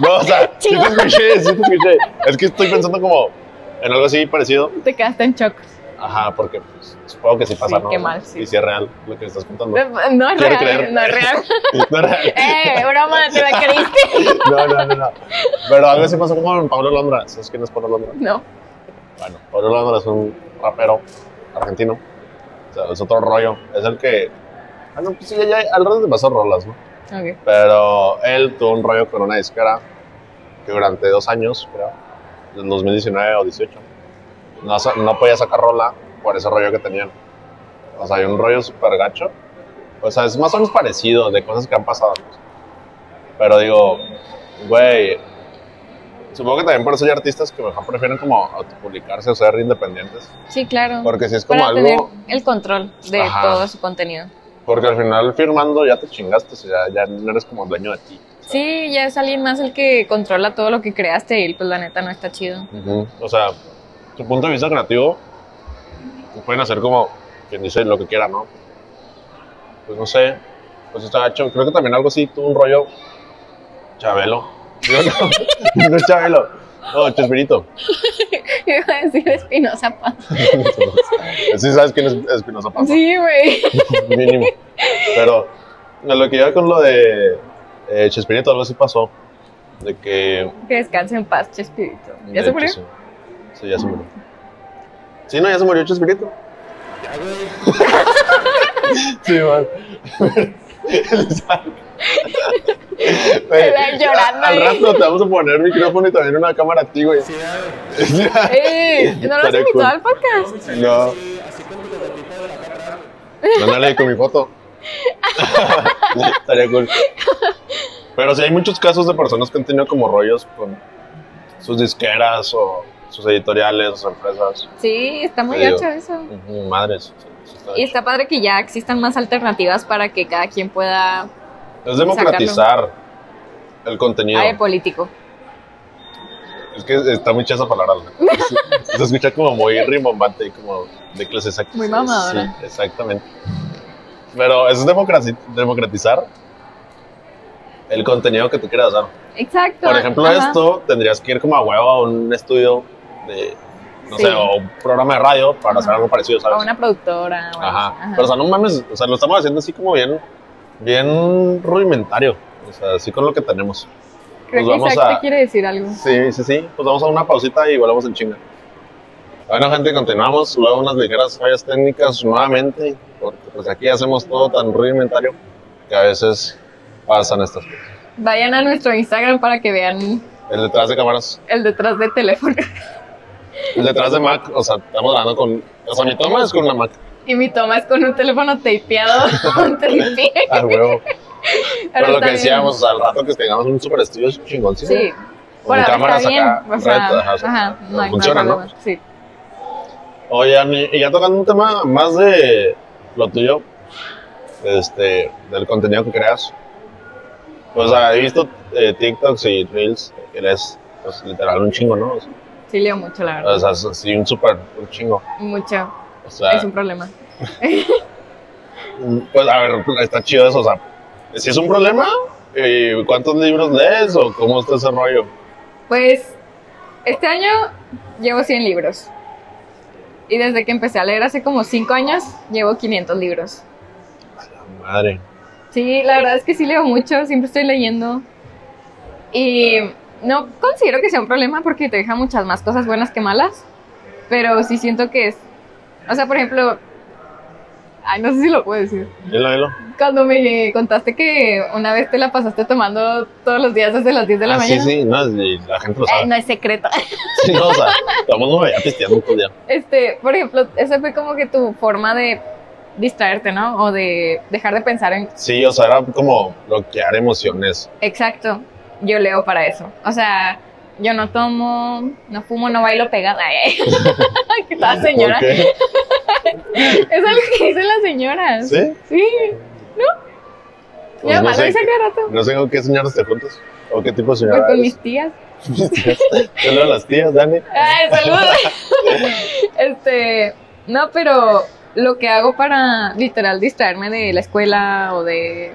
no, o sea, sí te escuché, sí te escuché. Es que estoy pensando como en algo así parecido. Te quedaste en shock. Ajá, porque pues, supongo que sí pasa, Sí, ¿no? qué mal, sí. Y si es real lo que estás contando. No es Quiero real, creer. no es real. No es real. eh, broma, te la creíste. No, no, no, no. Pero algo así pasó con Pablo Londra. ¿Sabes quién es Pablo Londra? No. Bueno, Pablo Londra es un rapero argentino. O sea, es otro rollo. Es el que. Ah, no, pues sí, ya, ya al rato te pasó rolas, ¿no? Ok. Pero él tuvo un rollo con una disquera que durante dos años, creo, en 2019 o 18, no, no podía sacar rola por ese rollo que tenían. O sea, hay un rollo súper gacho. O sea, es más o menos parecido de cosas que han pasado. Pero digo, güey, supongo que también por eso hay artistas que mejor prefieren como autopublicarse o ser independientes. Sí, claro. Porque si es como Para algo... tener el control de Ajá. todo su contenido. Porque al final firmando ya te chingaste, o sea, ya, no eres como dueño de ti. Sí, ya es alguien más el que controla todo lo que creaste y pues la neta no está chido. Ujú. O sea, tu punto de vista creativo, pueden hacer como quien dice lo que quiera, ¿no? Pues no sé, pues está hecho. Creo que también algo así tuvo un rollo Chabelo. No, no es Chabelo, no, Chespirito. Iba a decir Espinosa Paz. sí sabes quién es Espinosa Paz. Sí, güey. mínimo. Pero lo que iba con lo de eh, Chespirito, algo así pasó. De que. Que descanse en paz, Chespirito. ¿Ya se murió? Sí. Sí, ya se murió. Sí, no, ya se murió Chespirito. Sí, man. Güey, Están llorando Al ahí. rato te vamos a poner micrófono y también una cámara a ti, güey. ¡Eh! ¿No lo has invitado cool. al podcast? No. Mándale con mi foto. Estaría cool. Pero sí hay muchos casos de personas que han tenido como rollos con sus disqueras o sus editoriales sus empresas. Sí, está muy gacho eso. Madres. está Y está padre que ya existan más alternativas para que cada quien pueda... Es democratizar el contenido. Ah, de político. Es que está muy chida esa palabra. ¿no? Se, se escucha como muy rimbombante y como de clase exacta. Muy mamadora. Sí, exactamente. Pero es democraci- democratizar el contenido que tú quieras dar. Exacto. Por ejemplo, Ajá. esto tendrías que ir como a huevo a un estudio de, no Sí. sé, o un programa de radio para hacer algo parecido, O ¿sabes? una productora. o Ajá. así. Ajá. Pero, o sea, no mames, o sea, lo estamos haciendo así como bien, bien rudimentario. O sea, así con lo que tenemos. Creo pues que vamos Isaac a- te quiere decir algo. Sí, sí, sí. Pues vamos a una pausita y volvemos en chinga. Bueno, gente, continuamos. Luego unas ligeras fallas técnicas nuevamente. Porque pues aquí hacemos todo tan rudimentario que a veces pasan estas cosas. Vayan a nuestro Instagram para que vean El detrás de cámaras, el detrás del teléfono. detrás de Mac, o sea, estamos grabando con. O sea, mi toma es con una Mac. Y mi toma es con un teléfono tapeado. un tripié. Ah, huevo. Pero, lo que bien. decíamos, o sea, al rato que tengamos un super estudio es chingón, ¿sí? Sí. Con Por ahora cámaras está bien. acá, O sea, rectas, ajá, o sea, ajá, no hay, funciona, no ¿no? problema. Sí. Oye, y ya tocando un tema más de lo tuyo, este, del contenido que creas. Pues, o sea, he visto eh, TikToks y Reels, que eres, pues, literal, un chingo, ¿no? O sea, Sí, leo mucho, la verdad. o sea, sí, un súper, un chingo. Mucho. O sea, Es un problema. pues, a ver, está chido eso, o sea, si es un problema, ¿y ¿cuántos libros lees o cómo está ese rollo? Pues este año llevo 100 libros. Y desde que empecé a leer hace como 5 años, llevo 500 libros. Madre. Sí, la verdad es que sí leo mucho, siempre estoy leyendo. Y no considero que sea un problema porque te deja muchas más cosas buenas que malas. Pero sí siento que es. O sea, por ejemplo. Ay, no sé si lo puedo decir. Dilo, dilo. Cuando me contaste que una vez te la pasaste tomando todos los días desde las 10 de la Ah, sí, mañana. sí, no, y la gente lo Ay, sabe. no es secreto. Sí, no, o sea, estamos ya pisteando todo el día. Este, por ejemplo, esa fue como que tu forma de distraerte, ¿no? O de dejar de pensar en. Sí, o sea, era como bloquear emociones. Exacto, yo leo para eso. O sea, yo no tomo, no fumo, no bailo pegada. ¿Qué tal, señora? ¿Por qué? Es algo que dicen las señoras. ¿Sí? Sí, ¿no? Pues no lo sé, dice cada rato. no sé con qué señoras te juntas. ¿O qué tipo de Pues señora con eres? mis tías. Saludos a las tías, Dani. Ay, saludos. este, no, pero lo que hago para literal distraerme de la escuela o de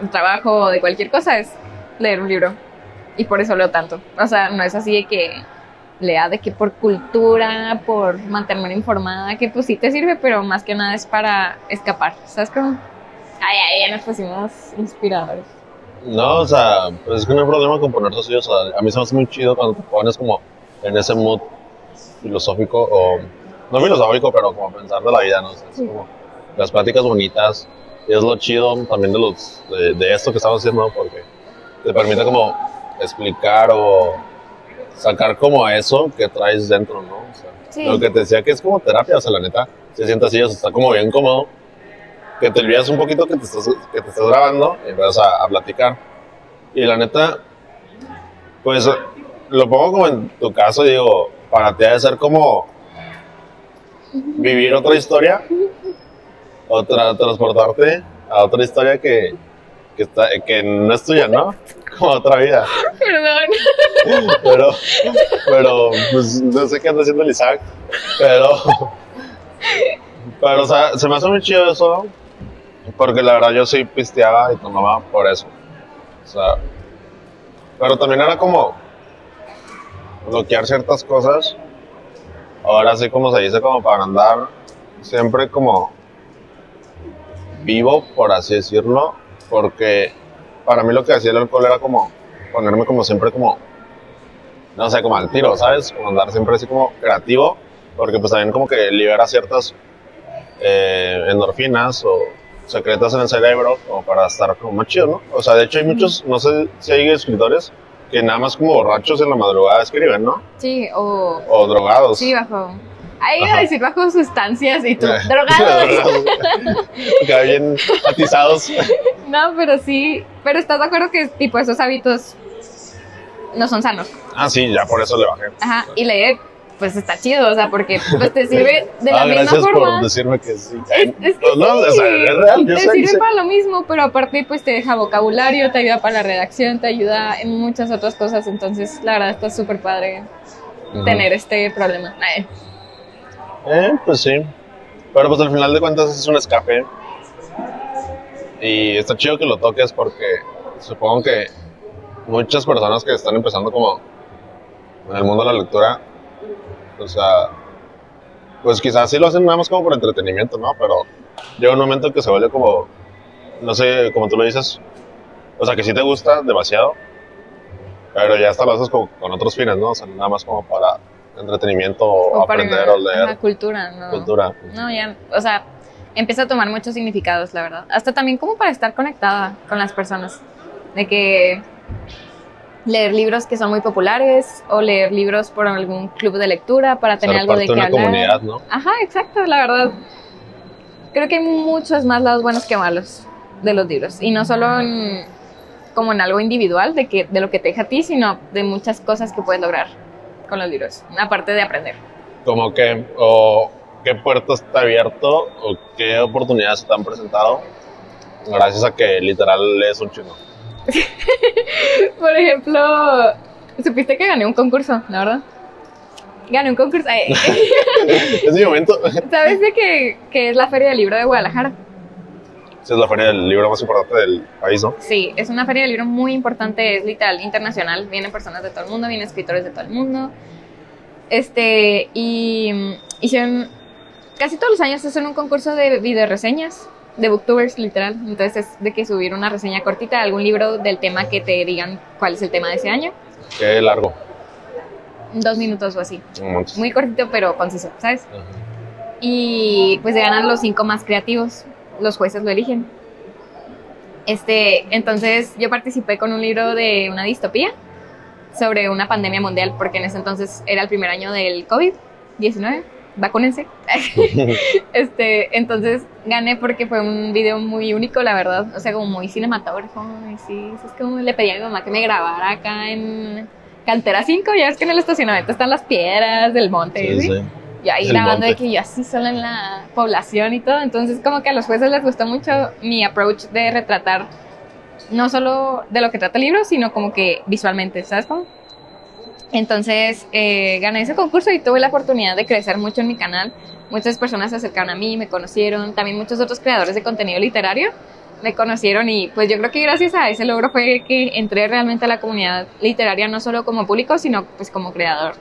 el trabajo o de cualquier cosa es leer un libro. Y por eso leo tanto. O sea, no es así de que lea de que por cultura, por mantenerme informada, que pues sí te sirve, pero más que nada es para escapar. ¿Sabes cómo? Ay, ay, ya nos pusimos inspiradores. No, o sea, pues es que no hay problema con ponerse así. O sea, a mí se me hace muy chido cuando te pones como en ese mood filosófico o. No filosófico, pero como pensar de la vida, ¿no? O sea, es Sí. como las pláticas bonitas. Y es lo chido también de, los, de, de esto que estamos haciendo, porque te permite como explicar o sacar como eso que traes dentro, ¿no? O sea, Sí. Lo que te decía que es como terapia, o sea, la neta, se siente así, o sea, está como bien cómodo, que te olvidas un poquito que te estás, que te estás grabando y vas a, a platicar. Y la neta, pues lo pongo como en tu caso, digo, para ti ha de ser como vivir otra historia, otra, transportarte a otra historia que, que, está, que no es tuya, ¿no? Como otra vida. Perdón. Pero, pero, pues no sé qué anda haciendo el Isaac, pero, pero, o sea, se me hace muy chido eso, porque la verdad yo sí pisteaba y tomaba por eso. O sea, pero también era como bloquear ciertas cosas. Ahora sí, como se dice, como para andar siempre como vivo, por así decirlo, porque para mí lo que hacía el alcohol era como ponerme como siempre como, no sé, como al tiro, ¿sabes? Como andar siempre así como creativo, porque pues también como que libera ciertas eh, endorfinas o secretas en el cerebro como para estar como más chido, ¿no? O sea, de hecho hay muchos, no sé si hay escritores que nada más como borrachos en la madrugada escriben, ¿no? Sí, o... O drogados. Sí, bajo... Ahí iba a decir bajo sustancias y tú, drogados. bien atizados. No, pero sí, pero estás de acuerdo que tipo esos hábitos no son sanos. Ah, sí, ya por eso le bajé. Ajá, y leer, pues está chido, o sea, porque pues te sirve de la ah, misma gracias forma. por decirme que sí. Es, es que no, sí, o sea, es real, yo te sé, sirve sé. para lo mismo, pero aparte pues te deja vocabulario, te ayuda para la redacción, te ayuda en muchas otras cosas, entonces la verdad está súper padre tener este problema. Ay, Eh, pues sí. Pero pues al final de cuentas es un escape. Y está chido que lo toques porque supongo que muchas personas que están empezando como en el mundo de la lectura, o sea, pues quizás sí lo hacen nada más como por entretenimiento, ¿no? Pero llega un momento que se vuelve como, no sé, como tú lo dices, o sea, que sí te gusta demasiado, pero ya hasta lo haces como con otros fines, ¿no? O sea, nada más como para entretenimiento o, aprender o leer ajá, cultura, ¿no? cultura. No, ya, o sea, empieza a tomar muchos significados, la verdad. Hasta también como para estar conectada con las personas. De que leer libros que son muy populares o leer libros por algún club de lectura para tener Ser algo parte de de qué una hablar. comunidad, ¿no? Ajá, exacto, la verdad. Creo que hay muchos más lados buenos que malos de los libros. Y no solo en- como en algo individual de, que, de lo que te deja a ti, sino de muchas cosas que puedes lograr con los libros. Aparte de aprender. Como que, o qué puertas te ha abierto o qué oportunidades te han presentado gracias a que literal lees un chingo. Por ejemplo, supiste que gané un concurso, la verdad. Gané un concurso. Es mi momento. ¿Sabes de que, que es la Feria del Libro de Guadalajara? Esa es la feria del libro más importante del país, ¿no? Sí, es una feria del libro muy importante, es literal internacional. Vienen personas de todo el mundo, vienen escritores de todo el mundo. Este, y mm, hicieron, casi todos los años hacen un concurso de video reseñas, de booktubers, literal. Entonces es de que subir una reseña cortita de algún libro del tema que te digan cuál es el tema de ese año. Qué largo. Dos minutos o así. Muy cortito, pero conciso, ¿sabes? Ajá. y pues ganan los cinco más creativos. Los jueces lo eligen. Este, entonces yo participé con un libro de una distopía sobre una pandemia mundial, porque en ese entonces era el primer año del COVID-19. Vacúnense. este, entonces gané porque fue un video muy único, la verdad. O sea, como muy cinematógrafo. Y sí, es como le pedí a mi mamá que me grabara acá en Cantera 5. Ya ves que en el estacionamiento están las piedras del monte. Sí, ¿sí? sí. Y ahí grabando de que yo así sola en la población y todo. Entonces, como que a los jueces les gustó mucho mi approach de retratar no solo de lo que trata el libro, sino como que visualmente, ¿sabes cómo? Entonces, eh, gané ese concurso y tuve la oportunidad de crecer mucho en mi canal. Muchas personas se acercaron a mí, me conocieron. También muchos otros creadores de contenido literario me conocieron y pues yo creo que gracias a ese logro fue que entré realmente a la comunidad literaria, no solo como público, sino pues como creador.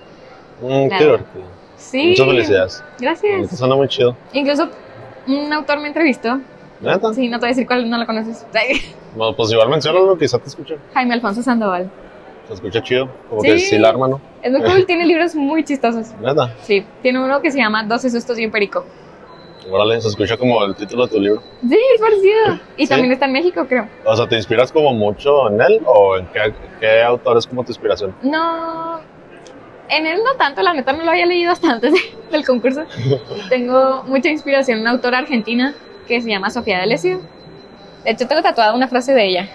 Mm, qué Claro. divertido. Sí. Muchas felicidades. Gracias. Esto suena muy chido. Incluso un autor me entrevistó. ¿Neta? Sí, no te voy a decir cuál, no lo conoces. Bueno, pues igual menciónalo, quizá te escuche. Jaime Alfonso Sandoval. Se escucha chido. Como Sí. que sí la arma, ¿no? Es muy cool, tiene libros muy chistosos. Neta. Sí, tiene uno que se llama 12 sustos y un perico. Órale, se escucha como el título de tu libro. Sí, es parecido. Y Sí. también está en México, creo. O sea, ¿te inspiras como mucho en él o en qué, qué autor es como tu inspiración? No, en él no tanto, la neta no lo había leído hasta antes de- del concurso. Tengo mucha inspiración en una autora argentina que se llama Sofía D'Alessio. De hecho, tengo tatuada una frase de ella.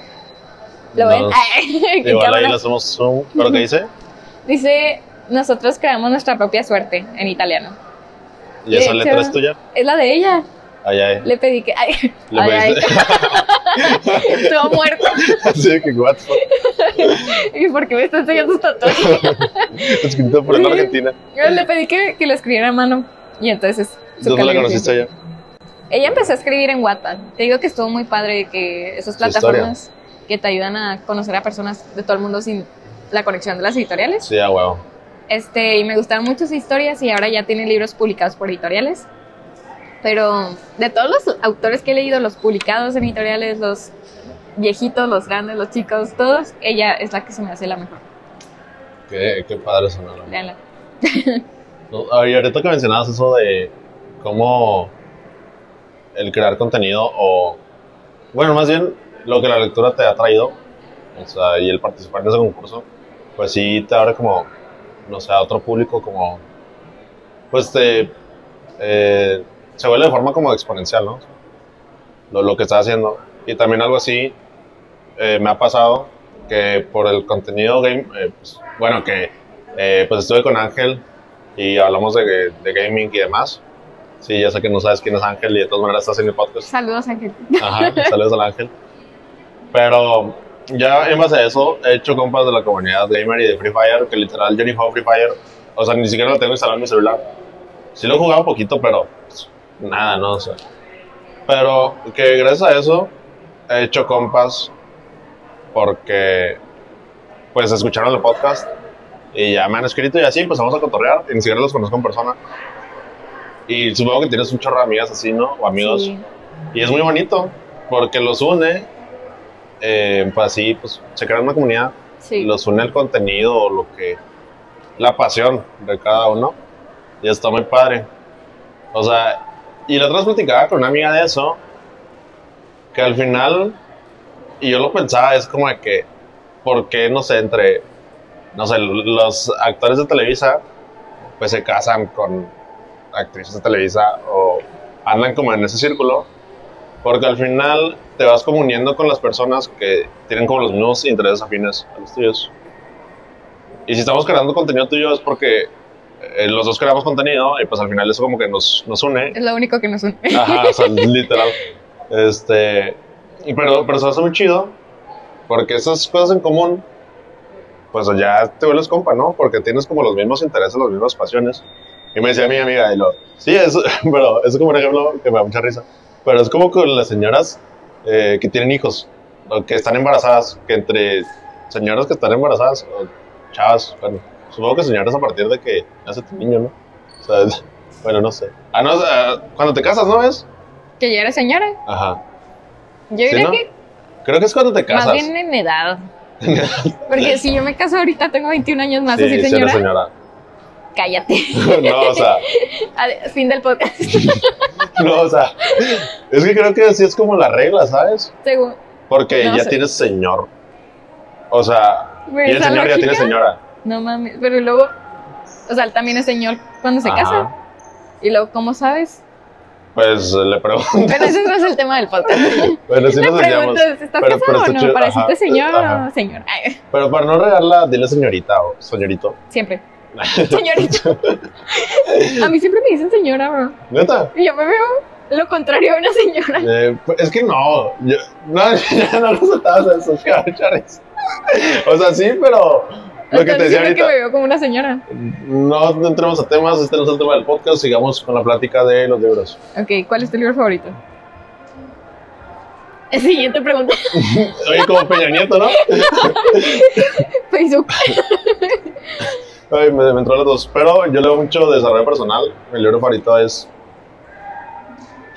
¿Lo ven? No, Ay, qué Igual ahí le hacemos zoom. ¿Pero qué dice? Dice, nosotros creamos nuestra propia suerte en italiano. ¿Y esa De letra hecho- es tuya? Es la de ella. Ay, ay. Le pedí que... Ay, Le ay, ay, estuvo muerto. sí, que what. ¿Y por qué me está enseñando sus tatuajes? Escrito por una argentina. Yo le pedí que, que lo escribiera a mano. Y entonces... ¿Dónde la conociste allá? Ella empezó a escribir en Wattpad. Te digo que estuvo muy padre que esas plataformas que te ayudan a conocer a personas de todo el mundo sin la conexión de las editoriales. Sí, a huevo. Este, y me gustaron mucho sus historias y ahora ya tiene libros publicados por editoriales. Pero de todos los autores que he leído, los publicados en editoriales, los viejitos, los grandes, los chicos, todos, ella es la que se me hace la mejor. Qué, qué padre sonaron. Léanla. No, ahorita que mencionabas eso de cómo el crear contenido o, bueno, más bien lo que la lectura te ha traído, o sea, y el participar en ese concurso, pues sí te abre como, no sé, a otro público como, pues te, eh, se vuelve de forma como exponencial, ¿no? Lo, lo que estás haciendo. Y también algo así eh, me ha pasado que por el contenido game, eh, pues, bueno, que eh, pues estuve con Ángel y hablamos de, de gaming y demás. Sí, ya sé que no sabes quién es Ángel y de todas maneras estás en el podcast. Saludos, Ángel. Ajá, saludos al Ángel. Pero ya en base a eso he hecho compas de la comunidad gamer y de Free Fire, que literal yo ni juego Free Fire. O sea, ni siquiera lo tengo instalado en mi celular. Sí lo he jugado un poquito, pero nada, no sé. Pero que gracias a eso he hecho compas porque pues escucharon el podcast y ya me han escrito y así, pues vamos a cotorrear. Y ni siquiera los conozco en persona. Y supongo que tienes un chorro de amigas así, ¿no? O amigos. Sí. Y es muy bonito porque los une, eh, pues así, pues se crea una comunidad, Sí. los une el contenido, lo que, la pasión de cada uno, y está muy padre. O sea, y la otra platicaba con una amiga de eso, que al final, y yo lo pensaba, es como de que, ¿por qué, no sé, entre, no sé, los actores de Televisa, pues se casan con actrices de Televisa o andan como en ese círculo? Porque al final te vas como uniendo con las personas que tienen como los mismos intereses afines a los tuyos. Y si estamos creando contenido tuyo es porque eh, los dos creamos contenido y pues al final eso como que nos, nos une. Es lo único que nos une. Ajá, o sea, literal. Este, y pero, pero se hace muy chido porque esas cosas en común, pues ya te vuelves compa, ¿no? Porque tienes como los mismos intereses, las mismas pasiones. Y me decía mi amiga, y lo, sí, es, pero es como un ejemplo que me da mucha risa. Pero es como con las señoras eh, que tienen hijos, o que están embarazadas, que entre señoras que están embarazadas, o chavas, bueno, supongo que señoras a partir de que nace tu niño, ¿no? O sea, es- bueno, no sé. Ah, no, sea, cuando te casas, ¿no ves? Que ya eres señora. Ajá. Yo ¿Sí, diría no? que Creo que es cuando te casas. más bien en edad. Porque si yo me caso ahorita, tengo 21 años más, sí, así sí señora. Cállate. no, o sea, fin del podcast. no, o sea, es que creo que así es como la regla, ¿sabes? Según. Porque No ya sé. tienes señor. O sea, esa señor ya tiene lógica. señora. No mames. Pero luego. O sea, él también es señor cuando se Ajá. casa. Y luego, ¿cómo sabes? Pues le pregunto. Pero ese no es el tema del podcast. Bueno, sí Le nos preguntas, ¿estás Pero- pero casado está o no? chido, ¿Para ajá, decirte señor ajá. o señor? Ay, Pero para no regarla, dile señorita o señorito. siempre. Señorita. A mí siempre me dicen señora, bro. ¿Neta? Y yo me veo lo contrario a una señora. Eh, pues, es que no. Yo, no, ya no resultabas de esos cachares. O sea, sí, pero lo que te decía diciendo que ahorita. me veo como una señora. No, no entremos a temas, este no es el tema del podcast, sigamos con la plática de los libros. Ok, ¿cuál es tu libro favorito? Siguiente pregunta. Oye, como Peña Nieto, ¿no? Facebook. Ay, me, me entró las dos. Pero yo leo mucho desarrollo personal. Mi libro favorito es.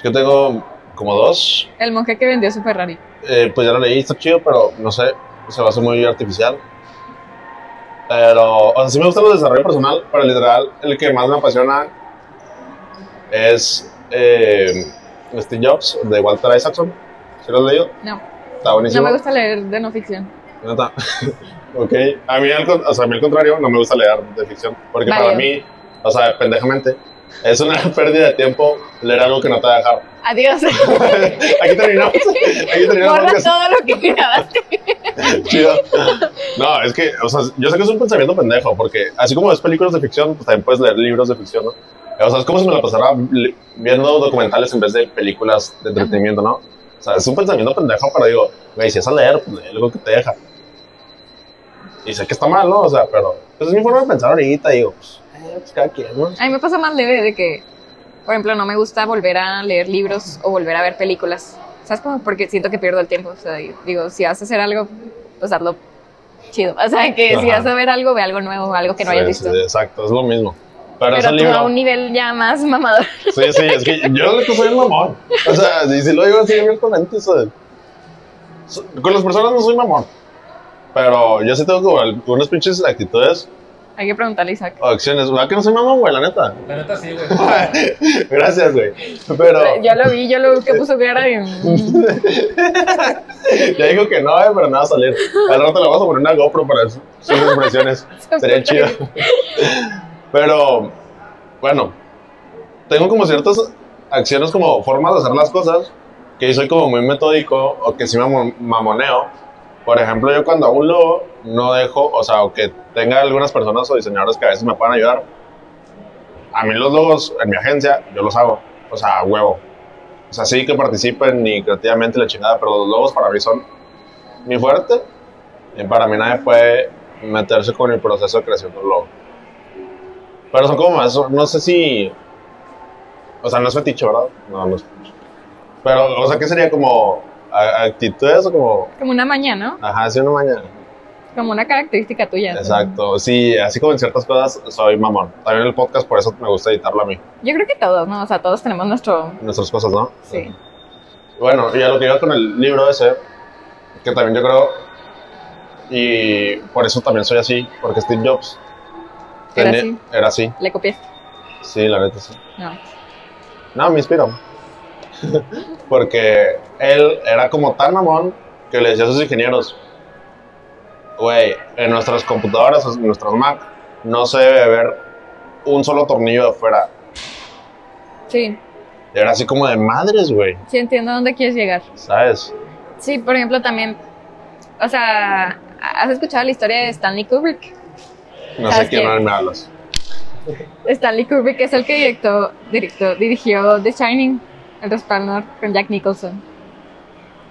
Yo tengo como dos. El monje que vendió su Ferrari. Eh, pues ya lo leí, está chido, pero no sé, se me hace muy artificial. Pero, o sea, sí me gusta el desarrollo personal, pero literal, el que más me apasiona es eh, Steve Jobs de Walter Isaacson. ¿Sí lo has leído? No, Está no buenísimo. me gusta leer de no ficción. Neta. ok. A mí, al, o sea, a mí al contrario, no me gusta leer de ficción. Porque para mí, o sea, pendejamente, es una pérdida de tiempo leer algo que no te va a dejar. Adiós. Aquí terminamos. Aquí terminamos. Borra todo lo que grabaste. Chido. No, es que, o sea, yo sé que es un pensamiento pendejo, porque así como ves películas de ficción, pues también puedes leer libros de ficción, ¿no? O sea, es como si me la pasara viendo documentales en vez de películas de entretenimiento, ¿no? O sea, es un pensamiento pendejo, pero digo, güey, si es a leer, pues lee algo que te deja. Y sé que está mal, ¿no? O sea, pero pues es mi forma de pensar ahorita, digo, pues cada quien, ¿no? A mí me pasa más leve de que, por ejemplo, no me gusta volver a leer libros o volver a ver películas. ¿Sabes cómo? Porque siento que pierdo el tiempo. O sea, digo, si vas a hacer algo, pues hazlo chido. O sea, que si Ajá. vas a ver algo, ve algo nuevo, algo que no Sí, hayas sí, visto. exacto, es lo mismo. Pero, Pero tú libro. a un nivel ya más mamador. Sí, sí, es que yo le soy un mamón. O sea, si, si lo digo así abiertamente, o sea, Con las personas no soy mamón. Pero yo sí tengo como algunas pinches actitudes Hay que preguntarle a Isaac. o acciones. ¿Verdad que no soy mamón, güey? La neta. La neta sí, güey. Gracias, güey. Pero Ya lo vi, yo lo vi que puso cara de... mm, ya dijo que no, eh, pero no va a salir. Al rato le vamos a poner una GoPro para sus impresiones. Sería chido. Pero, bueno, tengo como ciertas acciones como formas de hacer las cosas que soy como muy metódico o que sí me mamo- mamoneo. Por ejemplo, yo cuando hago un logo no dejo, o sea, o que tenga algunas personas o diseñadores que a veces me puedan ayudar. A mí los logos en mi agencia yo los hago, o sea, a huevo. O sea, sí que participen y creativamente la chingada, pero los logos para mí son mi fuerte y para mí nadie puede meterse con el proceso de creación de un logo. Pero son como más, no sé si. O sea, no es fetiche, ¿verdad? No, no es. Pero, o sea, ¿qué sería como actitudes o como. Como una mañana, ¿no? Ajá, sí, una mañana. Como una característica tuya. Exacto. Sí, así como en ciertas cosas soy mamón. También el podcast, por eso me gusta editarlo a mí. Yo creo que todos, ¿no? O sea, todos tenemos nuestro... Nuestras cosas, ¿no? Sí. Bueno, y a lo que iba con el libro ese, que también yo creo. Y por eso también soy así, porque Steve Jobs. Era tenía- así. Era así. ¿Le copiaste? Sí, la neta sí. No. No, me inspiró. Porque él era como tan mamón que le decía a sus ingenieros, güey, en nuestras computadoras, en nuestras Mac, no se debe ver un solo tornillo de afuera. Sí, Era así como de madres, güey, sí entiendo a dónde quieres llegar. ¿sabes? Sí, por ejemplo, también... O sea, ¿has escuchado la historia de Stanley Kubrick? No sé ¿Sabes quién qué? me hablas. Stanley Kubrick es el que directó, dirigió The Shining, El Resplandor, con Jack Nicholson.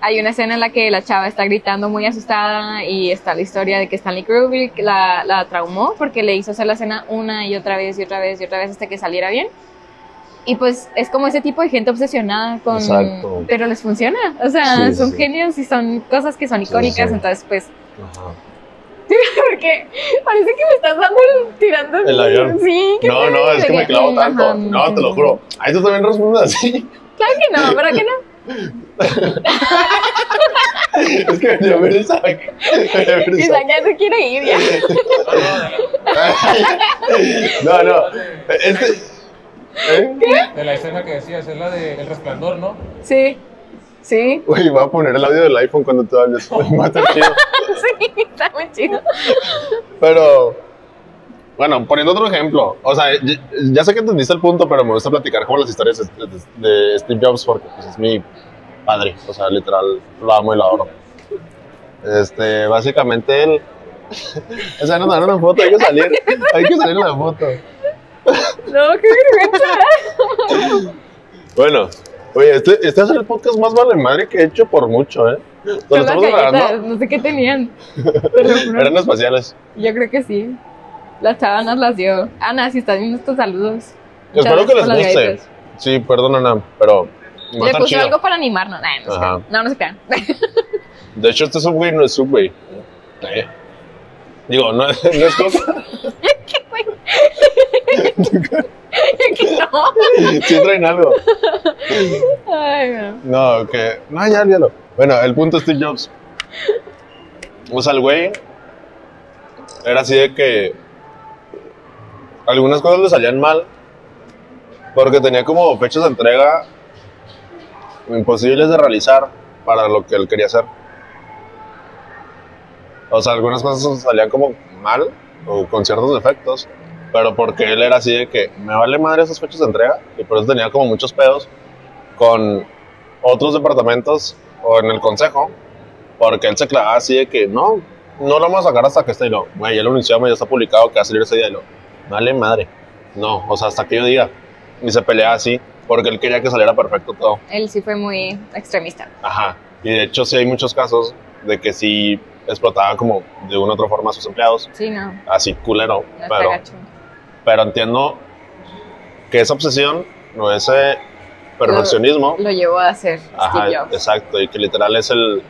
Hay una escena en la que la chava está gritando muy asustada y está la historia de que Stanley Kubrick la, la traumó porque le hizo hacer la escena una y otra vez y otra vez y otra vez hasta que saliera bien. Y pues es como ese tipo de gente obsesionada con... Exacto. Pero les funciona. O sea, Sí, son sí. genios y son cosas que son icónicas. sí. Entonces, pues, Ajá. porque parece que me estás dando el- tirando El avión. Sí, que No, no, es que me clavo tanto. No, te lo juro. Ahí tú también respondes así. Claro que no, ¿verdad que no? es que me dio Y risa. ya se quiere ir ya. No, no. Este. ¿Eh? De la escena que decías, es la de El Resplandor, ¿no? Sí, sí, Uy, voy a poner el audio del iPhone cuando tú hables. Va a estar chido. sí, está muy chido. Pero, bueno, poniendo otro ejemplo. O sea, ya, ya sé que entendiste el punto, pero me gusta platicar como las historias de, de- de Steve Jobs porque pues, es mi padre. O sea, literal, lo amo y lo adoro. Este, básicamente él. O sea, nos dan una foto, hay que salir. Hay que salir en la foto. No, qué vergüenza. Bueno, oye, este, este es el podcast más vale madre que he hecho por mucho, ¿eh? Son las galletas, no sé qué tenían. Eran espaciales. Yo creo que sí. La chava nos las dio. Ana, si estás viendo estos saludos. Espero que les guste. Sí, perdón, Ana, pero Le puse chido. algo para animarnos. Nah, no, Ajá. no, no se crean. De hecho, este Subway no es Subway. Eh. Digo, no, no es cosa. que no. Sí traen algo. Ay, no. No, que. No, ya, ya lo. Bueno, el punto es Steve Jobs. O sea, el güey. Era así de que. Algunas cosas le salían mal. Porque tenía como fechas de entrega imposibles de realizar para lo que él quería hacer. O sea, algunas cosas salían como mal o con ciertos defectos. Pero porque él era así de que me vale madre esas fechas de entrega. Y por eso tenía como muchos pedos con otros departamentos o en el consejo, porque él se clavaba así de que no, no lo vamos a sacar hasta que esté y lo, güey, ya lo anunciamos, ya está publicado que va a salir ese día y lo, vale madre, no, o sea, hasta que yo diga, y se pelea así, porque él quería que saliera perfecto todo, Él sí fue muy extremista. ajá, y de hecho sí hay muchos casos de que sí explotaba como de una u otra forma a sus empleados, Sí, no. así culero, No pero, pero entiendo que esa obsesión o ese perfeccionismo Lo llevó a hacer Ajá, Steve Jobs. exacto, y que literal es el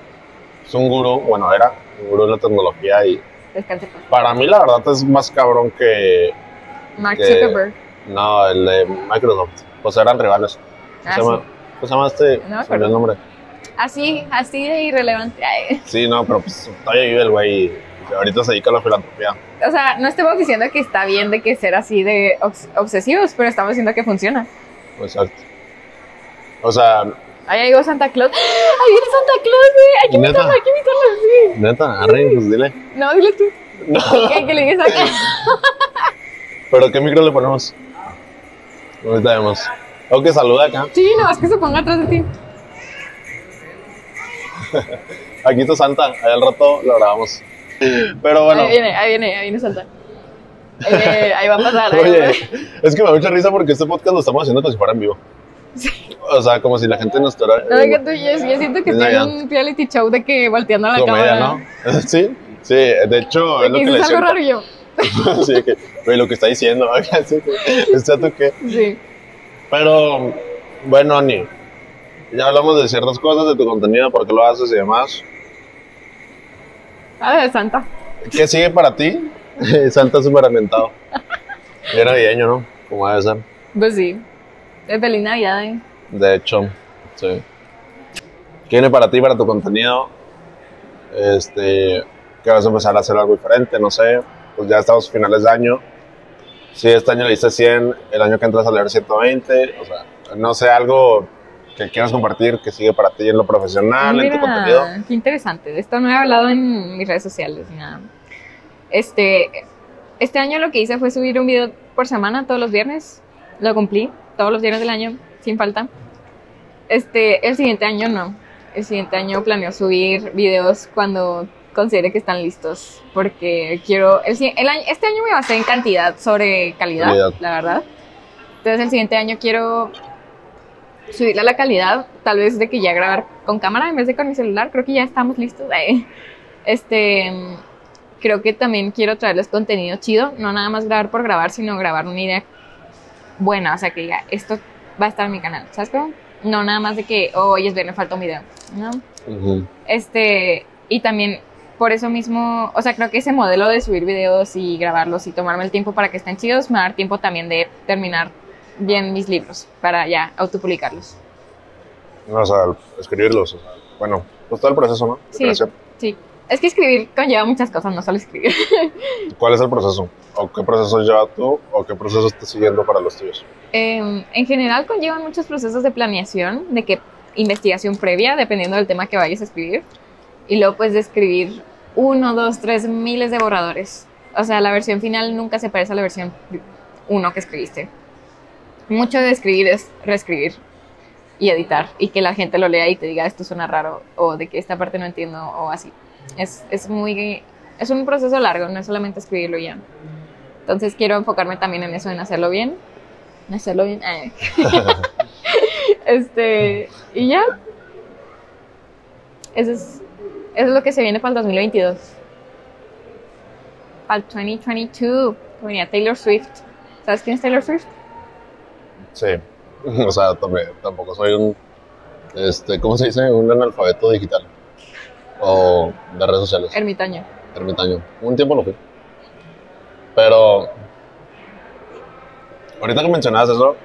es un gurú, bueno, era un gurú de la tecnología y Descanse para mí la verdad es más cabrón que Mark que- Zuckerberg. no, el de Microsoft, pues eran rivales. ¿Cómo Ah, se llama, sí. ¿Cómo se llama este? No me el nombre. Así, así de irrelevante. Ay, Sí, no, pero pues todavía vive el güey y ahorita se dedica a la filantropía. O sea, no estamos diciendo que está bien de que ser así de obs- obsesivos, pero estamos diciendo que funciona. Exacto. O sea, Ahí llegó Santa Claus. ¡Ahí viene Santa Claus, güey! Hay que invitarlo, hay que invitarlo, sí. neta, Arre, pues dile. No, dile tú. No. Que, que le digas a ¿Pero qué micro le ponemos? Ahorita vemos. O que saluda acá. Sí, no, es que se ponga atrás de ti. Aquí está Santa, allá al rato lo grabamos. Pero bueno, Ahí viene, ahí viene, ahí viene Santa. Ahí, viene, ahí va a pasar. va oye, pasar. es que me da mucha risa porque este podcast lo estamos haciendo como si fuera en vivo. O sea, como si la gente nos estuviera. No, que tú, yo, yo siento que Es estoy en un reality show de que volteando a la comedia, cámara. ¿no? Sí, sí, de hecho, es lo que que le dices algo raro yo. sí, que, güey, lo que está diciendo, oiga, sí, que, ¿está tú qué? Sí. Pero, bueno, Ani, ya hablamos de ciertas cosas de tu contenido, por qué lo haces y demás. A ver, Santa. ¿Qué sigue para ti? Santa súper ambientado. Bien navideño, ¿no? Como debe ser. Pues sí. Es feliz Navidad, eh. De hecho, sí. ¿Qué viene para ti, para tu contenido? Este, que vas a empezar a hacer algo diferente, no sé. Pues ya estamos a finales de año. Si este año le diste 100, el año que entras a leer 120. O sea, no sé, algo que quieras compartir que sigue para ti en lo profesional, en tu contenido. qué interesante. De esto no he hablado en mis redes sociales ni nada. Este, este año lo que hice fue subir un video por semana todos los viernes. Lo cumplí todos los viernes del año, sin falta. Este, el siguiente año no. El siguiente año planeo subir videos cuando considere que están listos. Porque quiero. El, el año, este año me basé en cantidad sobre calidad, Calidad. la verdad. Entonces, el siguiente año quiero subirle a la calidad, tal vez de que ya grabar con cámara en vez de con mi celular, creo que ya estamos listos. Ay. Este, creo que también quiero traerles contenido chido, no nada más grabar por grabar, sino grabar una idea buena, o sea, que diga, esto va a estar en mi canal, ¿sabes cómo? No nada más de que, oh, hoy es viernes, falta un video, ¿no? Ujú. Este, y también por eso mismo, o sea, creo que ese modelo de subir videos y grabarlos y tomarme el tiempo para que estén chidos me va a dar tiempo también de terminar bien mis libros para ya autopublicarlos. O sea, escribirlos. o sea, bueno, pues todo el proceso, ¿no? De Sí. creación. Sí, es que escribir conlleva muchas cosas, no solo escribir. ¿Cuál es el proceso? ¿O qué proceso lleva tú? ¿O qué proceso estás siguiendo para los tuyos? Eh, en general conllevan muchos procesos de planeación, de que investigación previa, dependiendo del tema que vayas a escribir, y luego pues de escribir uno, dos, tres miles de borradores. O sea, la versión final nunca se parece a la versión uno que escribiste. Mucho de escribir es reescribir y editar, y que la gente lo lea y te diga esto suena raro, o de que esta parte no entiendo, o así. Es, es muy... Es un proceso largo, no es solamente escribirlo ya. Entonces quiero enfocarme también en eso, en hacerlo bien. En hacerlo bien. este, y ya. Eso es, es lo que se viene para el 2022. Para el 2022. que Venía Taylor Swift. ¿Sabes quién es Taylor Swift? Sí. O sea, también, tampoco soy un, este, ¿cómo se dice? Un analfabeto digital. O de redes sociales. Ermitaño. Ermitaño. Un tiempo lo fui. Pero, ahorita que mencionabas eso,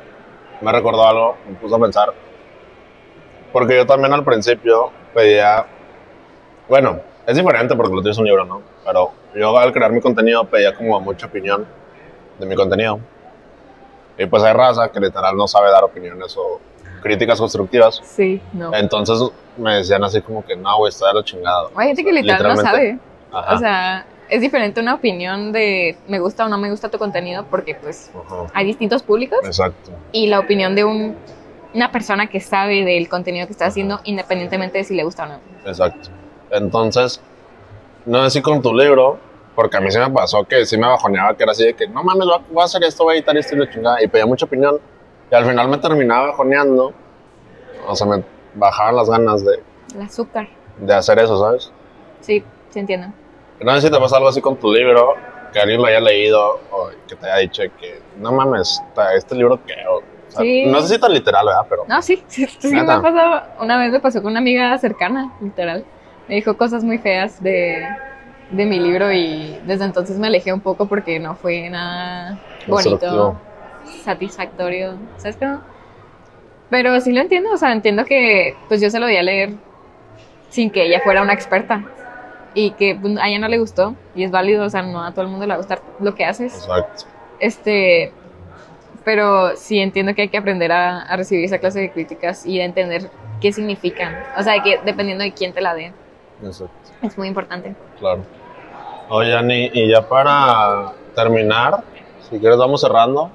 me recordó algo, me puso a pensar. Porque yo también al principio pedía, bueno, es diferente porque lo tienes un libro, ¿no? Pero yo al crear mi contenido pedía como mucha opinión de mi contenido. Y pues hay raza que literal no sabe dar opiniones o críticas constructivas. Sí, no. Entonces me decían así como que no, güey, está de lo chingado. Hay gente que literal no sabe. Ajá. O sea, es diferente una opinión de me gusta o no me gusta tu contenido porque pues Ajá. hay distintos públicos Exacto. y la opinión de un, una persona que sabe del contenido que está haciendo independientemente de si le gusta o no. Exacto. Entonces, no sé si con tu libro, porque a mí se me pasó que sí me bajoneaba, que era así de que no mames, voy a- hacer esto, voy a editar esto y la chingada, y pedía mucha opinión, y al final me terminaba bajoneando, o sea, me bajaban las ganas de, El azúcar. de hacer eso, ¿sabes? Sí, se entiende. No sé si te pasa algo así con tu libro, que alguien lo haya leído, o que te haya dicho que no mames, este libro que. O sea, Sí. No sé si tan literal, ¿verdad? Pero. No, sí, sí, sí me ha pasado. Una vez me pasó con una amiga cercana, literal. Me dijo cosas muy feas de, de mi libro y desde entonces me alejé un poco porque no fue nada bonito, satisfactorio, ¿sabes cómo? Pero sí lo entiendo, o sea, entiendo que pues yo se lo di a leer sin que ella fuera una experta. Y que pues, a ella no le gustó, y es válido, o sea, no a todo el mundo le va a gustar lo que haces. Exacto. Este, pero sí entiendo que hay que aprender a, a recibir esa clase de críticas y a entender qué significan. O sea, que dependiendo de quién te la dé, Exacto. es muy importante. Claro. Oye, Ani, y ya para terminar, si quieres vamos cerrando.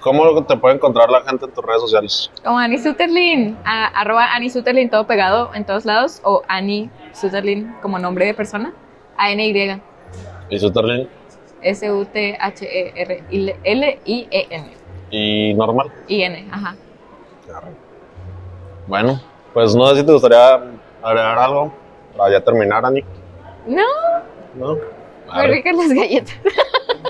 ¿Cómo te puede encontrar la gente en tus redes sociales? Como Annie Sutherlin, a- arroba Annie Sutherlin todo pegado en todos lados, o Annie Sutherlin como nombre de persona, A-N-Y, Y Sutherlin S-U-T-H-E-R-L-I-E-N, y normal. I-N, ajá. Bueno, pues no sé si te gustaría agregar algo para ya terminar, Ani. No, ¿No? muy ricas las galletas.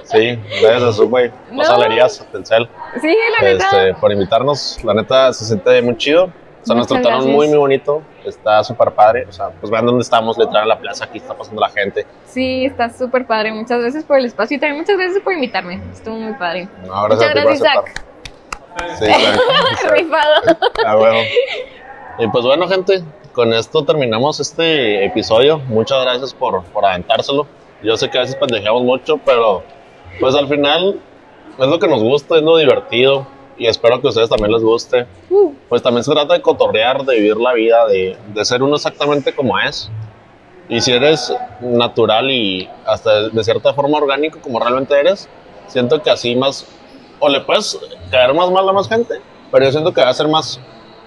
Sí, gracias a Subway, No. Salerías, Telcel, Sí, la neta. este, por invitarnos. La neta se siente muy chido. O sea, nos Muchas trataron gracias. muy, muy bonito. Está súper padre. O sea, pues vean dónde estamos, literal en la plaza. Aquí está pasando la gente. Sí, está súper padre. Muchas gracias por el espacio y también muchas gracias por invitarme. Estuvo muy padre. No, ahora Muchas gracias, Zach. Sí. Rifado. Ah, bueno. Y pues bueno, gente, con esto terminamos este episodio. Muchas gracias por, por aventárselo. Yo sé que a veces pendejeamos mucho, pero pues al final es lo que nos gusta, es lo divertido. Y espero que a ustedes también les guste. Uh, Pues también se trata de cotorrear, de vivir la vida, de, de ser uno exactamente como es. Y si eres natural y hasta de cierta forma orgánico como realmente eres, siento que así más, o le puedes caer más mal a más gente, pero yo siento que va a ser más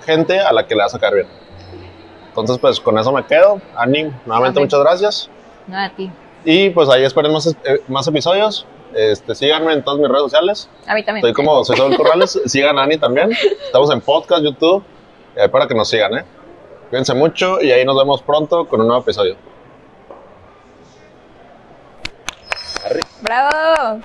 gente a la que le vas a caer bien. Entonces, pues con eso me quedo. Ani, nuevamente Amén. muchas gracias. nada a ti. Y pues ahí esperen más, eh, más episodios. Este, síganme en todas mis redes sociales. A mí también. Estoy como soy Saúl Corrales. Sigan a Ani también. Estamos en podcast, YouTube. eh, para que nos sigan, ¿eh? Cuídense mucho y ahí nos vemos pronto con un nuevo episodio. ¡Bravo!